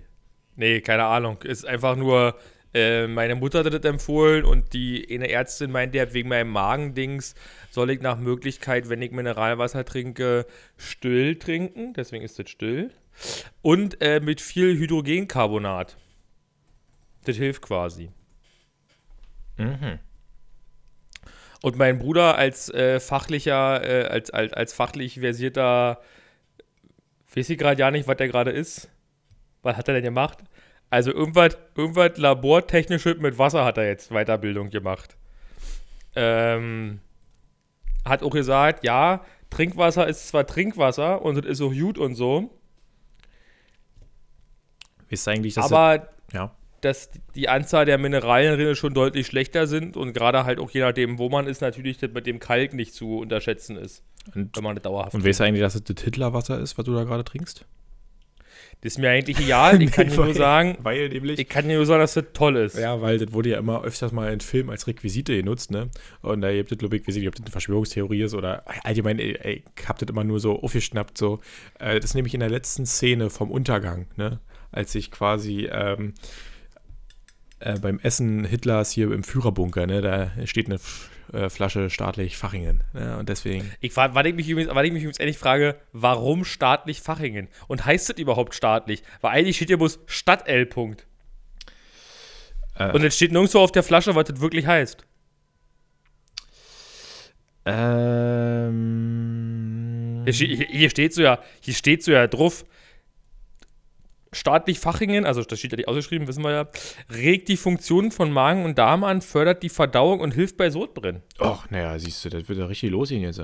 [SPEAKER 2] Nee, keine Ahnung. Ist einfach nur, äh, meine Mutter hat das empfohlen und die eine Ärztin meinte, wegen meinem Magendings soll ich nach Möglichkeit, wenn ich Mineralwasser trinke, still trinken. Deswegen ist das still. Und äh, mit viel Hydrogencarbonat. Das hilft quasi.
[SPEAKER 1] Mhm.
[SPEAKER 2] Und mein Bruder als äh, fachlicher, äh, als, als, als fachlich versierter, weiß ich gerade ja nicht, was der gerade ist. Was hat er denn gemacht? Also irgendwas, irgendwas Labortechnisches mit Wasser hat er jetzt Weiterbildung gemacht. Ähm, hat auch gesagt, ja, Trinkwasser ist zwar Trinkwasser und es ist auch gut und so,
[SPEAKER 1] Ist eigentlich das.
[SPEAKER 2] aber
[SPEAKER 1] ja.
[SPEAKER 2] dass die Anzahl der Mineralien schon deutlich schlechter sind und gerade halt auch je nachdem, wo man ist, natürlich das mit dem Kalk nicht zu unterschätzen ist,
[SPEAKER 1] Und,
[SPEAKER 2] wenn man das dauerhaft
[SPEAKER 1] und weißt du eigentlich, dass es das Hitlerwasser ist, was du da gerade trinkst?
[SPEAKER 2] Das ist mir eigentlich egal. Ich kann dir nur sagen,
[SPEAKER 1] Weil nämlich.
[SPEAKER 2] ich kann nur sagen, dass das toll ist.
[SPEAKER 1] Ja, weil das wurde ja immer öfters mal in Filmen als Requisite genutzt, ne? Und da gibt es, glaube ich, weiß ich nicht, ob das eine Verschwörungstheorie ist oder allgemein, ey, ey, ich hab das immer nur so aufgeschnappt, so. Äh, das ist nämlich in der letzten Szene vom Untergang, ne? Als sich quasi ähm, äh, beim Essen Hitlers hier im Führerbunker, ne? Da steht eine F äh, Flasche staatlich Fachingen, ne? Und deswegen.
[SPEAKER 2] Ich, weil ich, mich übrigens, weil ich mich übrigens ehrlich frage, warum staatlich Fachingen? Und heißt das überhaupt staatlich? Weil eigentlich steht hier bloß Stadt L. Punkt.
[SPEAKER 1] Äh,
[SPEAKER 2] Und es steht nirgendwo auf der Flasche, was das wirklich heißt.
[SPEAKER 1] ähm,
[SPEAKER 2] hier steht so ja, hier steht so ja drauf. Staatlich Fachingen, also das steht ja nicht ausgeschrieben, wissen wir ja, regt die Funktionen von Magen und Darm an, fördert die Verdauung und hilft bei Sodbrennen.
[SPEAKER 1] Och, naja, siehst du, das wird ja richtig losgehen jetzt.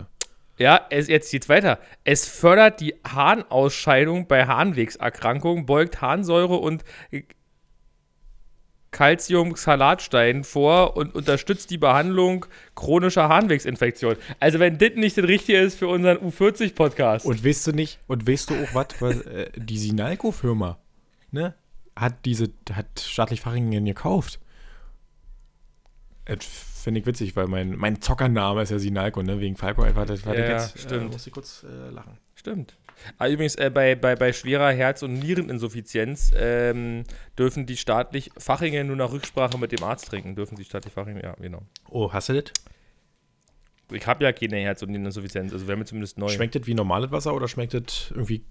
[SPEAKER 2] Ja, es, jetzt geht's weiter. Es fördert die Harnausscheidung bei Harnwegserkrankungen, beugt Harnsäure und Calciumsalatstein vor und unterstützt die Behandlung chronischer Harnwegsinfektionen. Also wenn das nicht das Richtige ist für unseren U40-Podcast.
[SPEAKER 1] Und weißt du nicht, und weißt du auch was, was äh, die Sinalco-Firma, ne, hat diese, hat staatlich Fachingen gekauft. Das finde ich witzig, weil mein, mein Zockername ist ja Sinalco, ne? Wegen Falco einfach, das
[SPEAKER 2] Ja,
[SPEAKER 1] jetzt,
[SPEAKER 2] stimmt.
[SPEAKER 1] Äh, muss ich kurz äh, lachen.
[SPEAKER 2] Stimmt. Ah, übrigens, äh, bei, bei, bei schwerer Herz- und Niereninsuffizienz ähm, dürfen die staatlich Fachringe nur nach Rücksprache mit dem Arzt trinken. Dürfen die staatlich Fachringe, ja, genau.
[SPEAKER 1] Oh, hast du das?
[SPEAKER 2] Ich habe ja keine Herz- und Niereninsuffizienz, also wäre mir zumindest neu.
[SPEAKER 1] Schmeckt das wie normales Wasser oder schmeckt das irgendwie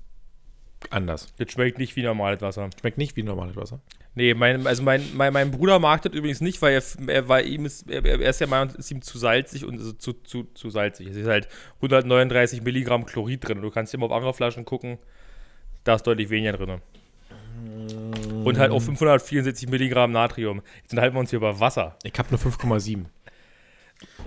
[SPEAKER 1] anders?
[SPEAKER 2] das schmeckt nicht wie normales Wasser.
[SPEAKER 1] Schmeckt nicht wie normales Wasser.
[SPEAKER 2] Nee, mein, also mein, mein, mein Bruder mag das übrigens nicht, weil er, er, weil ihm ist, er, er ist ja Meinung, es ist ihm zu salzig und also zu, zu, zu salzig. Es ist halt 139 Milligramm Chlorid drin. Du kannst immer auf andere Flaschen gucken, da ist deutlich weniger drin. Und halt auch 564 Milligramm Natrium. Jetzt unterhalten wir uns hier über Wasser.
[SPEAKER 1] Ich habe nur 5,7.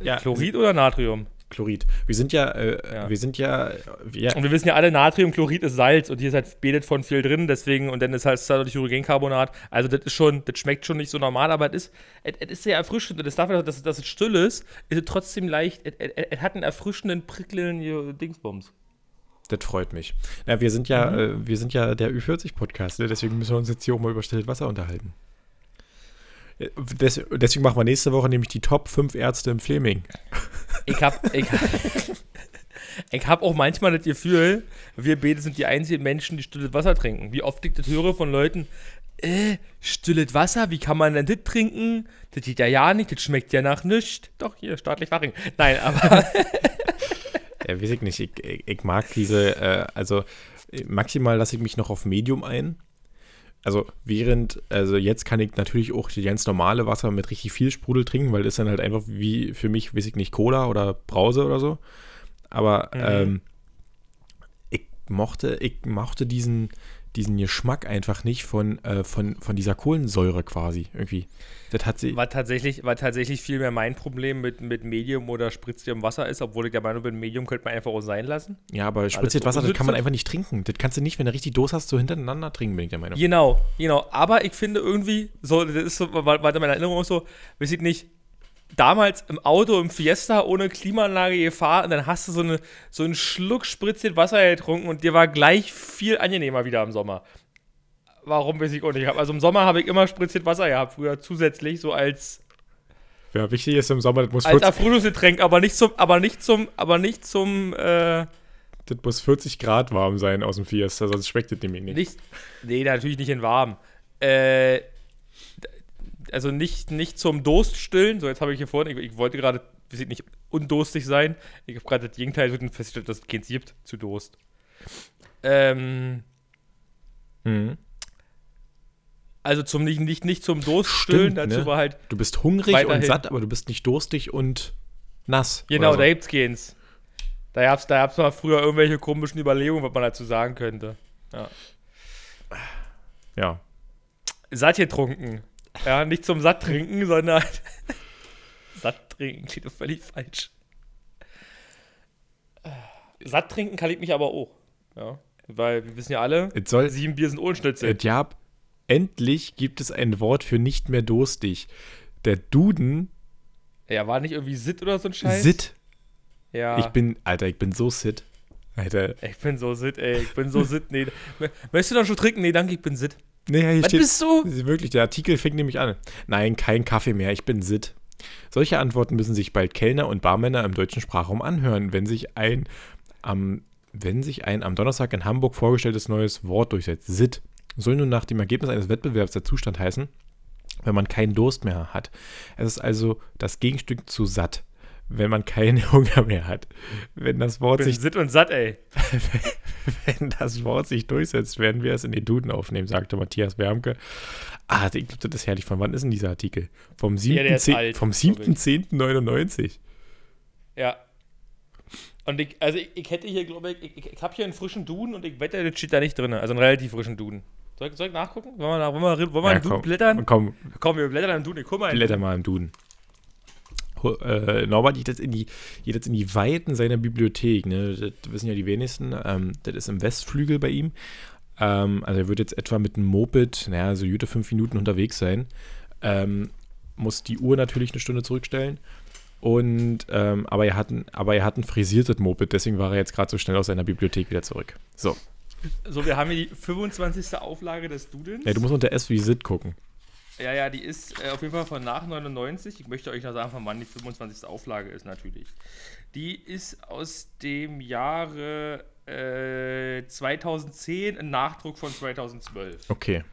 [SPEAKER 1] Ja,
[SPEAKER 2] Chlorid oder Natrium?
[SPEAKER 1] Chlorid. Wir sind ja, äh,
[SPEAKER 2] Ja.
[SPEAKER 1] wir sind ja, wir,
[SPEAKER 2] Und wir wissen ja alle, Natriumchlorid ist Salz und hier ist halt betet von viel drin, deswegen, und dann ist halt dadurch Hydrogencarbonat. Also das ist schon, das schmeckt schon nicht so normal, aber es ist, es, es ist sehr erfrischend. Und das dafür, dass, dass es still ist, ist es trotzdem leicht, es, es, es hat einen erfrischenden, prickelnden Dingsbums.
[SPEAKER 1] das freut mich. Na, wir sind ja, äh, wir sind ja der Ü40-Podcast, ne? deswegen müssen wir uns jetzt hier auch mal über stilles Wasser unterhalten. Des, deswegen machen wir nächste Woche nämlich die Top 5 Ärzte im Fleming.
[SPEAKER 2] Ich hab, ich, ich hab auch manchmal das Gefühl, wir beide sind die einzigen Menschen, die stilles Wasser trinken. Wie oft ich das höre von Leuten, äh, stilles Wasser, wie kann man denn das trinken? Das geht ja ja nicht, das schmeckt ja nach nichts. Doch, hier, staatlich Faching. Nein, aber
[SPEAKER 1] Ja, weiß ich nicht. Ich, ich, ich mag diese, äh, also maximal lasse ich mich noch auf Medium ein. Also während, also jetzt kann ich natürlich auch die ganz normale Wasser mit richtig viel Sprudel trinken, weil das ist dann halt einfach wie für mich, weiß ich nicht, Cola oder Brause oder so. Aber
[SPEAKER 2] Mhm.
[SPEAKER 1] ähm, ich mochte, ich mochte diesen, diesen Geschmack einfach nicht von, äh, von, von dieser Kohlensäure quasi irgendwie. Das hat sie.
[SPEAKER 2] war tatsächlich, war tatsächlich viel mehr mein Problem mit, mit Medium oder spritzigem Wasser ist, obwohl ich der Meinung bin, Medium könnte man einfach auch sein lassen.
[SPEAKER 1] Ja, aber
[SPEAKER 2] so
[SPEAKER 1] Wasser, das kann man einfach nicht trinken. Das kannst du nicht, wenn du richtig Durst hast, so hintereinander trinken, bin ich der Meinung.
[SPEAKER 2] Genau, genau. Aber ich finde irgendwie, so, das ist so, war, war meine Erinnerung auch so, weiß ich nicht, damals im Auto, im Fiesta ohne Klimaanlage gefahren und dann hast du so, eine, so einen Schluck spritziert Wasser getrunken und dir war gleich viel angenehmer wieder im Sommer. Warum weiß ich auch nicht. Also im Sommer habe ich immer spritziert Wasser gehabt, früher zusätzlich, so als,
[SPEAKER 1] Ja, wichtig ist im Sommer, das muss,
[SPEAKER 2] als
[SPEAKER 1] 40,
[SPEAKER 2] Erfrischungsgetränk, aber nicht zum, aber nicht zum, aber nicht zum, äh,
[SPEAKER 1] das muss 40 Grad warm sein aus dem Fiesta, sonst schmeckt das nämlich nicht.
[SPEAKER 2] Nicht, nee, natürlich nicht in warm. Äh, also nicht, nicht zum Durst stillen. So, jetzt habe ich hier vorne, ich, ich wollte gerade, nicht, undurstig sein. Ich habe gerade das Gegenteil festgestellt, dass es keins gibt zu Durst. Ähm,
[SPEAKER 1] Mhm.
[SPEAKER 2] also zum nicht, nicht, nicht zum Durst stillen,
[SPEAKER 1] Stimmt,
[SPEAKER 2] dazu
[SPEAKER 1] ne?
[SPEAKER 2] war halt,
[SPEAKER 1] Du bist hungrig und satt, aber du bist nicht durstig und nass.
[SPEAKER 2] genau,
[SPEAKER 1] oder
[SPEAKER 2] da
[SPEAKER 1] so.
[SPEAKER 2] gibt's keins. Da gab's, da gab's mal früher irgendwelche komischen Überlegungen, was man dazu sagen könnte.
[SPEAKER 1] Ja.
[SPEAKER 2] Satt getrunken. Ja, nicht zum Satt trinken, sondern Satt trinken klingt doch völlig falsch. Satt trinken kann ich mich aber auch. Ja, weil wir wissen ja alle,
[SPEAKER 1] soll,
[SPEAKER 2] sieben Bier sind Ohrenschnitzel.
[SPEAKER 1] ja, endlich gibt es ein Wort für nicht mehr durstig. Der Duden,
[SPEAKER 2] Ja, war nicht irgendwie Sitt oder so ein Scheiß?
[SPEAKER 1] Sit.
[SPEAKER 2] Ja.
[SPEAKER 1] Ich bin, Alter, ich bin so sit. Alter.
[SPEAKER 2] ich bin so Sitt, ey. Ich bin so Sitt. Nee. Möchtest du noch schon trinken? Nee, danke, ich bin Sitt.
[SPEAKER 1] Nee, hier
[SPEAKER 2] Was
[SPEAKER 1] steht,
[SPEAKER 2] bist du?
[SPEAKER 1] Wirklich, der Artikel fängt nämlich an. Nein, kein Kaffee mehr, ich bin Sit. Solche Antworten müssen sich bald Kellner und Barmänner im deutschen Sprachraum anhören, wenn sich ein am, wenn sich ein am Donnerstag in Hamburg vorgestelltes neues Wort durchsetzt. Sit soll nun nach dem Ergebnis eines Wettbewerbs der Zustand heißen, wenn man keinen Durst mehr hat. Es ist also das Gegenstück zu satt, wenn man keinen Hunger mehr hat. Wenn das Wort
[SPEAKER 2] Ich bin
[SPEAKER 1] sich
[SPEAKER 2] Sitt und satt, ey.
[SPEAKER 1] wenn das Wort sich durchsetzt, werden wir es in den Duden aufnehmen, sagte Matthias Wermke. Ah, ich glaube, das ist herrlich. Von wann ist denn dieser Artikel? Vom
[SPEAKER 2] Ja, der ist
[SPEAKER 1] 7.10.
[SPEAKER 2] alt,
[SPEAKER 1] vom
[SPEAKER 2] glaub ich.
[SPEAKER 1] 7.10.99.
[SPEAKER 2] Ja. Und ich, also ich, ich hätte hier, glaube ich, ich, ich, ich habe hier einen frischen Duden und ich wette, das steht da nicht drin. Also einen relativ frischen Duden. Soll ich, soll ich nachgucken? Wollen wir, nach, wollen wir, wollen wir
[SPEAKER 1] Ja,
[SPEAKER 2] einen Duden
[SPEAKER 1] komm,
[SPEAKER 2] blättern?
[SPEAKER 1] komm,
[SPEAKER 2] Komm, wir blättern im Duden. Guck mal.
[SPEAKER 1] blätter mal im Duden. Äh, Norbert geht jetzt, in die, geht jetzt in die Weiten seiner Bibliothek. Ne? Das wissen ja die wenigsten. Ähm, das ist im Westflügel bei ihm. Ähm, also er wird jetzt etwa mit einem Moped, naja, so gute fünf Minuten unterwegs sein. Ähm, muss die Uhr natürlich eine Stunde zurückstellen. Und, ähm, aber, er hat ein, aber er hat ein frisiertes Moped, deswegen war er jetzt gerade so schnell aus seiner Bibliothek wieder zurück. So,
[SPEAKER 2] So, wir haben hier die 25. Auflage des Dudens.
[SPEAKER 1] ja, du musst unter S wie Sid gucken.
[SPEAKER 2] Ja, ja, die ist äh, auf jeden Fall von nach 99. Ich möchte euch noch sagen, von wann die 25. Auflage ist natürlich. Die ist aus dem Jahre äh, 2010, ein Nachdruck von 2012.
[SPEAKER 1] Okay.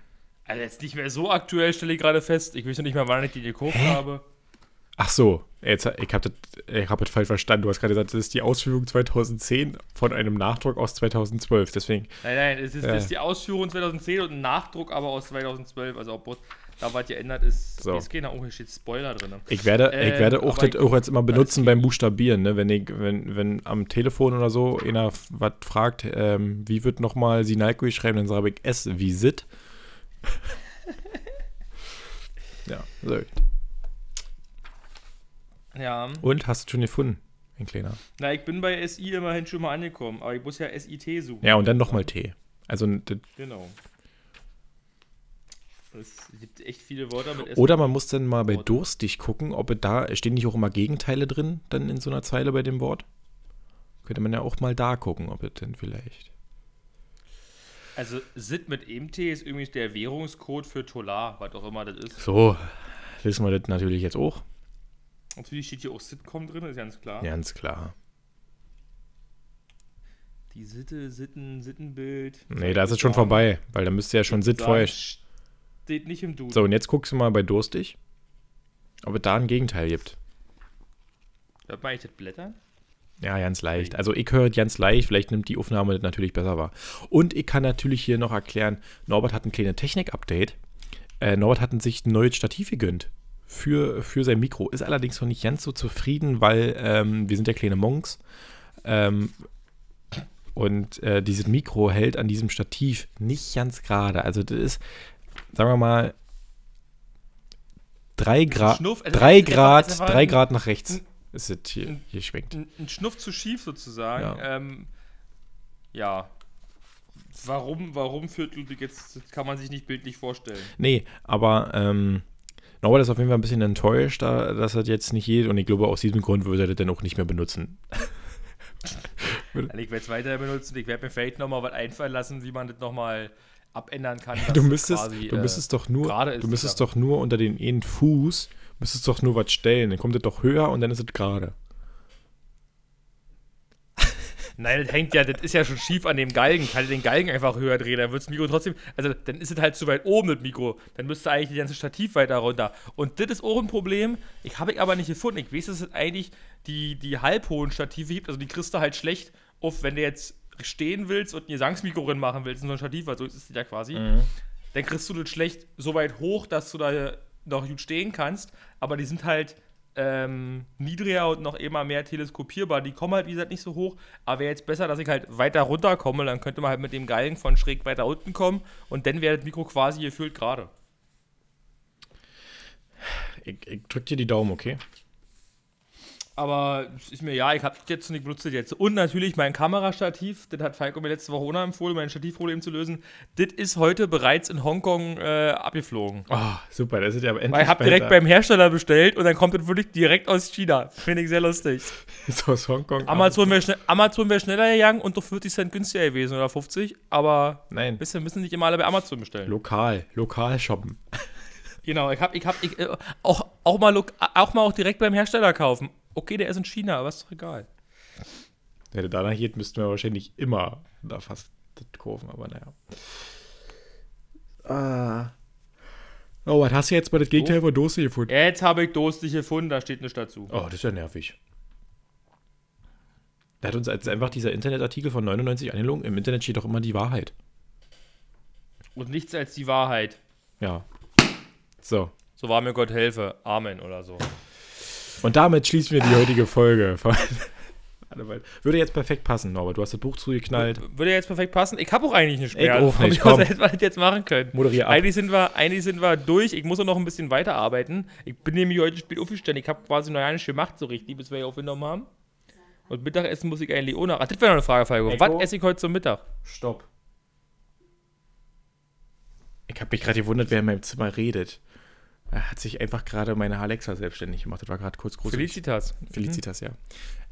[SPEAKER 2] Also jetzt nicht mehr so aktuell, stelle ich gerade fest. Ich noch nicht mal, wann ich die gekauft
[SPEAKER 1] Hä?
[SPEAKER 2] habe.
[SPEAKER 1] Ach so, jetzt, ich habe das, ich hab das falsch verstanden. Du hast gerade gesagt, das ist die Ausführung 2010 von einem Nachdruck aus 2012. Deswegen,
[SPEAKER 2] Nein, nein, es ist, das ist die Ausführung 2010 und ein Nachdruck aber aus 2012. Also ob da was geändert ist,
[SPEAKER 1] So.
[SPEAKER 2] ist keiner. Oh, hier steht Spoiler drin.
[SPEAKER 1] ich werde, ich
[SPEAKER 2] Ähm,
[SPEAKER 1] werde auch das auch jetzt immer benutzen beim Buchstabieren. Ne? Wenn, ich, wenn, wenn am Telefon oder so einer was fragt, ähm, wie wird nochmal Sinalco geschrieben, dann sage ich S wie Sit. ja, so.
[SPEAKER 2] Ja.
[SPEAKER 1] Und hast du schon gefunden, ein kleiner.
[SPEAKER 2] Na, ich bin bei SI immerhin schon mal angekommen, aber ich muss ja SIT suchen.
[SPEAKER 1] Ja, und dann nochmal T. Also,
[SPEAKER 2] Genau. Es gibt echt viele Wörter mit S.
[SPEAKER 1] Oder man muss dann mal bei durstig gucken, ob es da, stehen nicht auch immer Gegenteile drin, dann in so einer Zeile bei dem Wort? Könnte man ja auch mal da gucken, ob es denn vielleicht.
[SPEAKER 2] Also SIT mit EMT ist irgendwie der Währungscode für Tolar, was auch immer das ist.
[SPEAKER 1] So, wissen wir das natürlich jetzt auch.
[SPEAKER 2] Natürlich steht hier auch Sitcom drin, ist ganz klar.
[SPEAKER 1] Ganz klar.
[SPEAKER 2] Die Sitte, Sitten, Sittenbild.
[SPEAKER 1] Nee, da ist es schon vorbei, weil da müsste ja schon Sit vorher.
[SPEAKER 2] Steht nicht im Duden.
[SPEAKER 1] So, und jetzt guckst du mal bei durstig, ob es da ein Gegenteil gibt.
[SPEAKER 2] Hört man eigentlich das Blättern?
[SPEAKER 1] Ja, ganz leicht. Also ich höre ganz leicht, vielleicht nimmt die Aufnahme das natürlich besser wahr. Und ich kann natürlich hier noch erklären, Norbert hat ein kleines Technik-Update. Äh, Norbert hat sich ein neues Stativ gegönnt für, für sein Mikro. Ist allerdings noch nicht ganz so zufrieden, weil ähm, wir sind ja kleine Monks. Ähm, und äh, dieses Mikro hält an diesem Stativ nicht ganz gerade. Also das ist, sagen wir mal, drei, Gra
[SPEAKER 2] Schnuff, also
[SPEAKER 1] drei Grad,
[SPEAKER 2] einfach
[SPEAKER 1] drei Grad nach rechts
[SPEAKER 2] ein-
[SPEAKER 1] ist es hier, hier schwenkt.
[SPEAKER 2] Ein, ein Schnuff zu schief sozusagen.
[SPEAKER 1] Ja.
[SPEAKER 2] Ähm, ja. Warum, warum führt Ludwig jetzt, das kann man sich nicht bildlich vorstellen.
[SPEAKER 1] Nee, aber ähm, Norbert ist auf jeden Fall ein bisschen enttäuscht, da, dass er jetzt nicht geht und ich glaube, aus diesem Grund würde er das dann auch nicht mehr benutzen.
[SPEAKER 2] Ich werde es weiter benutzen. Ich werde mir vielleicht nochmal was einfallen lassen, wie man das nochmal abändern kann.
[SPEAKER 1] Du
[SPEAKER 2] es
[SPEAKER 1] müsstest,
[SPEAKER 2] quasi,
[SPEAKER 1] du
[SPEAKER 2] äh,
[SPEAKER 1] müsstest doch nur, du müsstest doch nur unter den einen Fuß, müsstest doch nur was stellen, dann kommt es doch höher und dann ist es gerade.
[SPEAKER 2] Nein, das hängt ja, das ist ja schon schief an dem Galgen. Kann ich den Galgen einfach höher drehen, dann wird das Mikro trotzdem, also dann ist es halt zu weit oben, das Mikro. Dann müsste eigentlich die ganze Stativ weiter runter. Und das ist auch ein Problem. Ich habe ich aber nicht gefunden. Ich weiß, dass es eigentlich die, die halbhohen Stative gibt. Also die kriegst du halt schlecht auf, wenn du jetzt stehen willst und ein Gesangsmikro drin machen willst in so ein Stativ, weil so ist es ja quasi. Dann kriegst du das schlecht so weit hoch, dass du da noch gut stehen kannst. Aber die sind halt ähm, niedriger und noch immer mehr teleskopierbar. Die kommen halt, wie gesagt, nicht so hoch. Aber wäre jetzt besser, dass ich halt weiter runterkomme. Dann könnte man halt mit dem Galgen von schräg weiter unten kommen. Und dann wäre das Mikro quasi gefühlt gerade.
[SPEAKER 1] Ich, ich drück dir die Daumen, okay?
[SPEAKER 2] Aber ist mir ja, ich habe jetzt nicht benutzt jetzt. Und natürlich mein Kamerastativ, das hat Falco mir letzte Woche noch empfohlen, mein Stativproblem zu lösen. Das ist heute bereits in Hongkong äh, abgeflogen.
[SPEAKER 1] Oh, super, das ist ja aber endlich
[SPEAKER 2] Weil ich habe direkt beim Hersteller bestellt und dann kommt das wirklich direkt aus China. Finde ich sehr lustig.
[SPEAKER 1] ist aus Hongkong.
[SPEAKER 2] Amazon wäre schnell, Amazon wär schneller gegangen und doch 40 Cent günstiger gewesen oder 50. Aber
[SPEAKER 1] Nein,
[SPEAKER 2] bisschen müssen nicht immer alle bei Amazon bestellen.
[SPEAKER 1] lokal, lokal shoppen.
[SPEAKER 2] Genau, ich habe ich hab, ich, äh, auch, auch, mal, auch mal auch direkt beim Hersteller kaufen. Okay, der ist in China, aber ist doch egal.
[SPEAKER 1] Wenn du danach geht, müssten wir wahrscheinlich immer da fast das kaufen, aber naja. Ah. Oh, was hast du jetzt bei das Gegenteil von Dose gefunden?
[SPEAKER 2] Jetzt habe ich durstig gefunden, da steht nichts dazu.
[SPEAKER 1] Oh, das ist ja nervig. Da hat uns jetzt einfach dieser Internetartikel von 99 angelogen. Im Internet steht doch immer die Wahrheit.
[SPEAKER 2] Und nichts als die Wahrheit.
[SPEAKER 1] Ja. So.
[SPEAKER 2] So war mir Gott helfe. Amen oder so.
[SPEAKER 1] Und damit schließen wir die heutige Folge. Würde jetzt perfekt passen, Norbert. Du hast das Buch zugeknallt.
[SPEAKER 2] Würde jetzt perfekt passen. Ich habe auch eigentlich nicht
[SPEAKER 1] Ich
[SPEAKER 2] mehr.
[SPEAKER 1] auch nicht,
[SPEAKER 2] Ich hätte man das jetzt machen können.
[SPEAKER 1] Moderier ab.
[SPEAKER 2] Eigentlich sind, wir, eigentlich sind wir durch. Ich muss auch noch ein bisschen weiterarbeiten. Ich bin nämlich heute spät aufgestanden. Ich habe quasi noch gar nicht gemacht so richtig, bis wir hier aufgenommen haben. Und Mittagessen muss ich eigentlich noch. Ach, das wäre noch eine Frage, Falco.
[SPEAKER 1] Echo?
[SPEAKER 2] Was esse ich heute zum Mittag?
[SPEAKER 1] Stopp. Ich habe mich gerade gewundert, wer in meinem Zimmer redet. Er hat sich einfach gerade meine Alexa selbstständig gemacht. Das war gerade kurz groß.
[SPEAKER 2] Felicitas.
[SPEAKER 1] Felicitas, ja.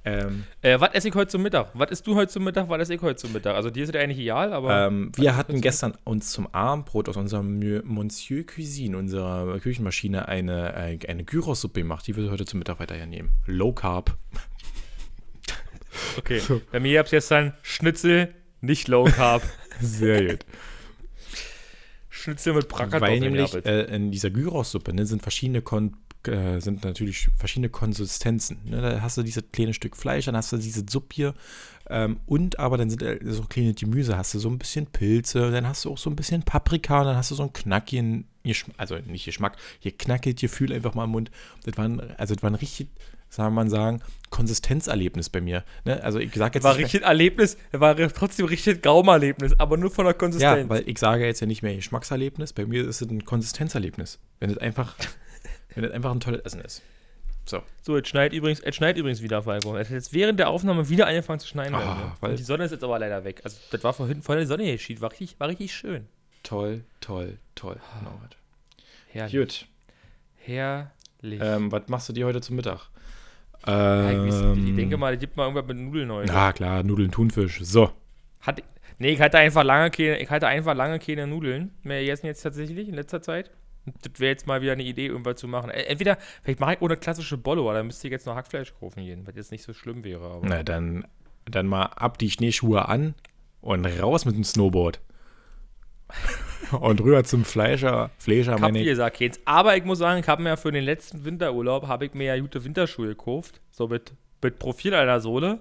[SPEAKER 1] Ähm,
[SPEAKER 2] Äh, was esse ich heute zum Mittag? Was isst du heute zum Mittag? Was esse ich heute zum Mittag? Also dir ist es eigentlich egal, aber
[SPEAKER 1] ähm, wir hatten gestern uns zum Abendbrot aus unserem Monsieur Cuisine, unserer Küchenmaschine, eine, äh, eine Gyros-Suppe gemacht. Die wir heute zum Mittag weiter nehmen. Low Carb.
[SPEAKER 2] okay. Bei mir gab es gestern Schnitzel, nicht Low Carb.
[SPEAKER 1] Sehr gut.
[SPEAKER 2] Schnitzel mit Bratkartoffeln.
[SPEAKER 1] Weil nämlich äh, in dieser Gyros-Suppe ne, sind verschiedene Kon äh, sind natürlich verschiedene Konsistenzen. Ne? Da hast du dieses kleine Stück Fleisch, dann hast du diese Suppe hier ähm, und aber dann sind äh, so kleine Gemüse, hast du so ein bisschen Pilze, dann hast du auch so ein bisschen Paprika und dann hast du so ein knackigen, also nicht Geschmack, hier knackelt Gefühl einfach mal im Mund. Das war ein, also das war ein richtig, sagen wir mal sagen, Konsistenzerlebnis bei mir. Ne? Also ich sage jetzt
[SPEAKER 2] war
[SPEAKER 1] nicht mehr-
[SPEAKER 2] richtig Erlebnis, war trotzdem richtig Gaumerlebnis, aber nur von der Konsistenz.
[SPEAKER 1] Ja, weil ich sage jetzt ja nicht mehr Geschmackserlebnis, bei mir ist es ein Konsistenzerlebnis. Wenn es einfach, wenn es einfach ein tolles Essen ist. So.
[SPEAKER 2] so, jetzt schneit übrigens, jetzt schneit übrigens wieder, Falco. Es hat jetzt während der Aufnahme wieder angefangen zu schneien.
[SPEAKER 1] Ah,
[SPEAKER 2] Und die Sonne ist jetzt aber leider weg. Also, das war vorhin voll die Sonne geschieht. War richtig, war richtig schön.
[SPEAKER 1] Toll, toll, toll. Genau.
[SPEAKER 2] Herrlich.
[SPEAKER 1] Gut.
[SPEAKER 2] Herrlich.
[SPEAKER 1] Ähm, was machst du dir heute zum Mittag?
[SPEAKER 2] Ja, ich,
[SPEAKER 1] Ähm,
[SPEAKER 2] denke mal, ich gibt mal irgendwas mit Nudeln heute.
[SPEAKER 1] Na klar, Nudeln, Thunfisch. So.
[SPEAKER 2] Hat, nee, ich hatte einfach lange keine, ich hatte einfach lange keine Nudeln mehr gegessen jetzt tatsächlich in letzter Zeit. Das wäre jetzt mal wieder eine Idee, irgendwas zu machen. Entweder, vielleicht mache ich ohne klassische Bollo, dann müsste ich jetzt noch Hackfleisch kaufen gehen, was jetzt nicht so schlimm wäre. Aber
[SPEAKER 1] Na, dann, dann mal ab die Schneeschuhe an und raus mit dem Snowboard. und rüber zum Fleischer. Fleischer,
[SPEAKER 2] ich habe
[SPEAKER 1] ich.
[SPEAKER 2] gesagt jetzt. Aber ich muss sagen, ich habe mir ja für den letzten Winterurlaub, habe ich mir ja gute Winterschuhe gekauft. So mit, mit Profil einer Sohle.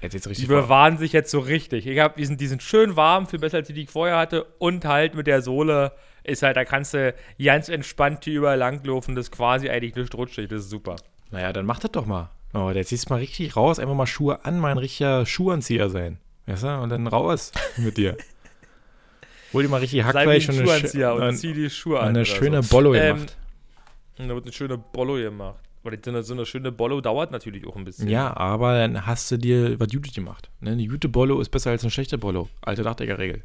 [SPEAKER 1] Jetzt jetzt
[SPEAKER 2] Die
[SPEAKER 1] richtig vor.
[SPEAKER 2] bewahren sich jetzt so richtig. Ich habe diesen, die sind schön warm, viel besser als die, die ich vorher hatte. Und halt mit der Sohle ist halt, da kannst du ganz entspannt hier überall langlaufen. Das ist quasi eigentlich nicht rutschig. Das ist super.
[SPEAKER 1] Naja, dann mach das doch mal. Oh, jetzt ziehst du mal richtig raus, einfach mal Schuhe an, mal ein richtiger Schuhanzieher sein. Weißt du? Und dann raus mit dir. Hol dir mal richtig Hackfleisch und eine,
[SPEAKER 2] und zieh die Schuhe an.
[SPEAKER 1] eine schöne
[SPEAKER 2] so.
[SPEAKER 1] Bollo
[SPEAKER 2] Ähm,
[SPEAKER 1] gemacht.
[SPEAKER 2] Da wird eine schöne Bollo gemacht. Aber so eine, so eine schöne Bollo dauert natürlich auch ein bisschen.
[SPEAKER 1] Ja, aber dann hast du dir was Gutes gemacht. Ne? Eine gute Bollo ist besser als eine schlechte Bollo. Alte Dachdecker-Regel.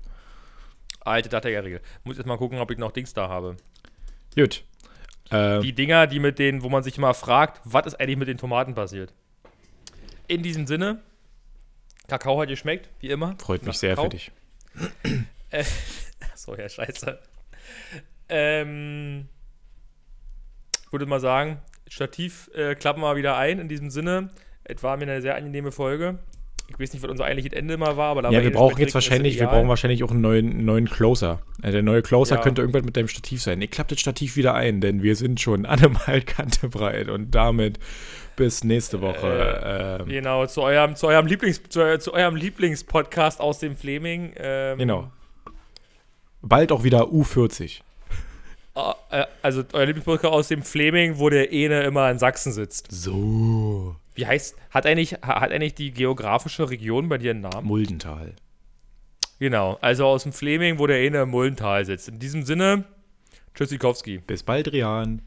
[SPEAKER 2] Alte Dachdecker-Regel. Muss jetzt mal gucken, ob ich noch Dings da habe.
[SPEAKER 1] Gut. Äh,
[SPEAKER 2] Die Dinger, die mit denen, wo man sich mal fragt, was ist eigentlich mit den Tomaten passiert. In diesem Sinne, Kakao hat geschmeckt, wie immer.
[SPEAKER 1] freut mich sehr
[SPEAKER 2] Kakao.
[SPEAKER 1] für dich.
[SPEAKER 2] So, ja, scheiße. Ähm, ich würde mal sagen, Stativ äh, klappen wir wieder ein. In diesem Sinne, es war mir eine sehr angenehme Folge. Ich weiß nicht, was unser eigentliches Ende mal war, aber da
[SPEAKER 1] Ja, wir
[SPEAKER 2] eh
[SPEAKER 1] brauchen jetzt wahrscheinlich, wir brauchen wahrscheinlich auch einen neuen, neuen Closer. Äh, der neue Closer
[SPEAKER 2] Ja.
[SPEAKER 1] könnte irgendwas mit deinem Stativ sein. Ich klappe das Stativ wieder ein, denn wir sind schon allemal kantebreit und damit bis nächste Woche. ähm,
[SPEAKER 2] Genau, zu eurem, zu eurem Lieblings, zu, zu eurem Lieblingspodcast aus dem Fleming. Ähm,
[SPEAKER 1] genau. Bald auch wieder U40.
[SPEAKER 2] äh, äh, Also euer Lieblingspodcast aus dem Fleming, wo der Ene immer in Sachsen sitzt.
[SPEAKER 1] So.
[SPEAKER 2] Wie heißt, hat eigentlich, ha- hat eigentlich die geografische Region bei dir einen Namen?
[SPEAKER 1] Muldental.
[SPEAKER 2] Genau, also aus dem Fleming, wo der Ene im Mullental sitzt. In diesem Sinne, Tschüssikowski.
[SPEAKER 1] Bis bald, Rian.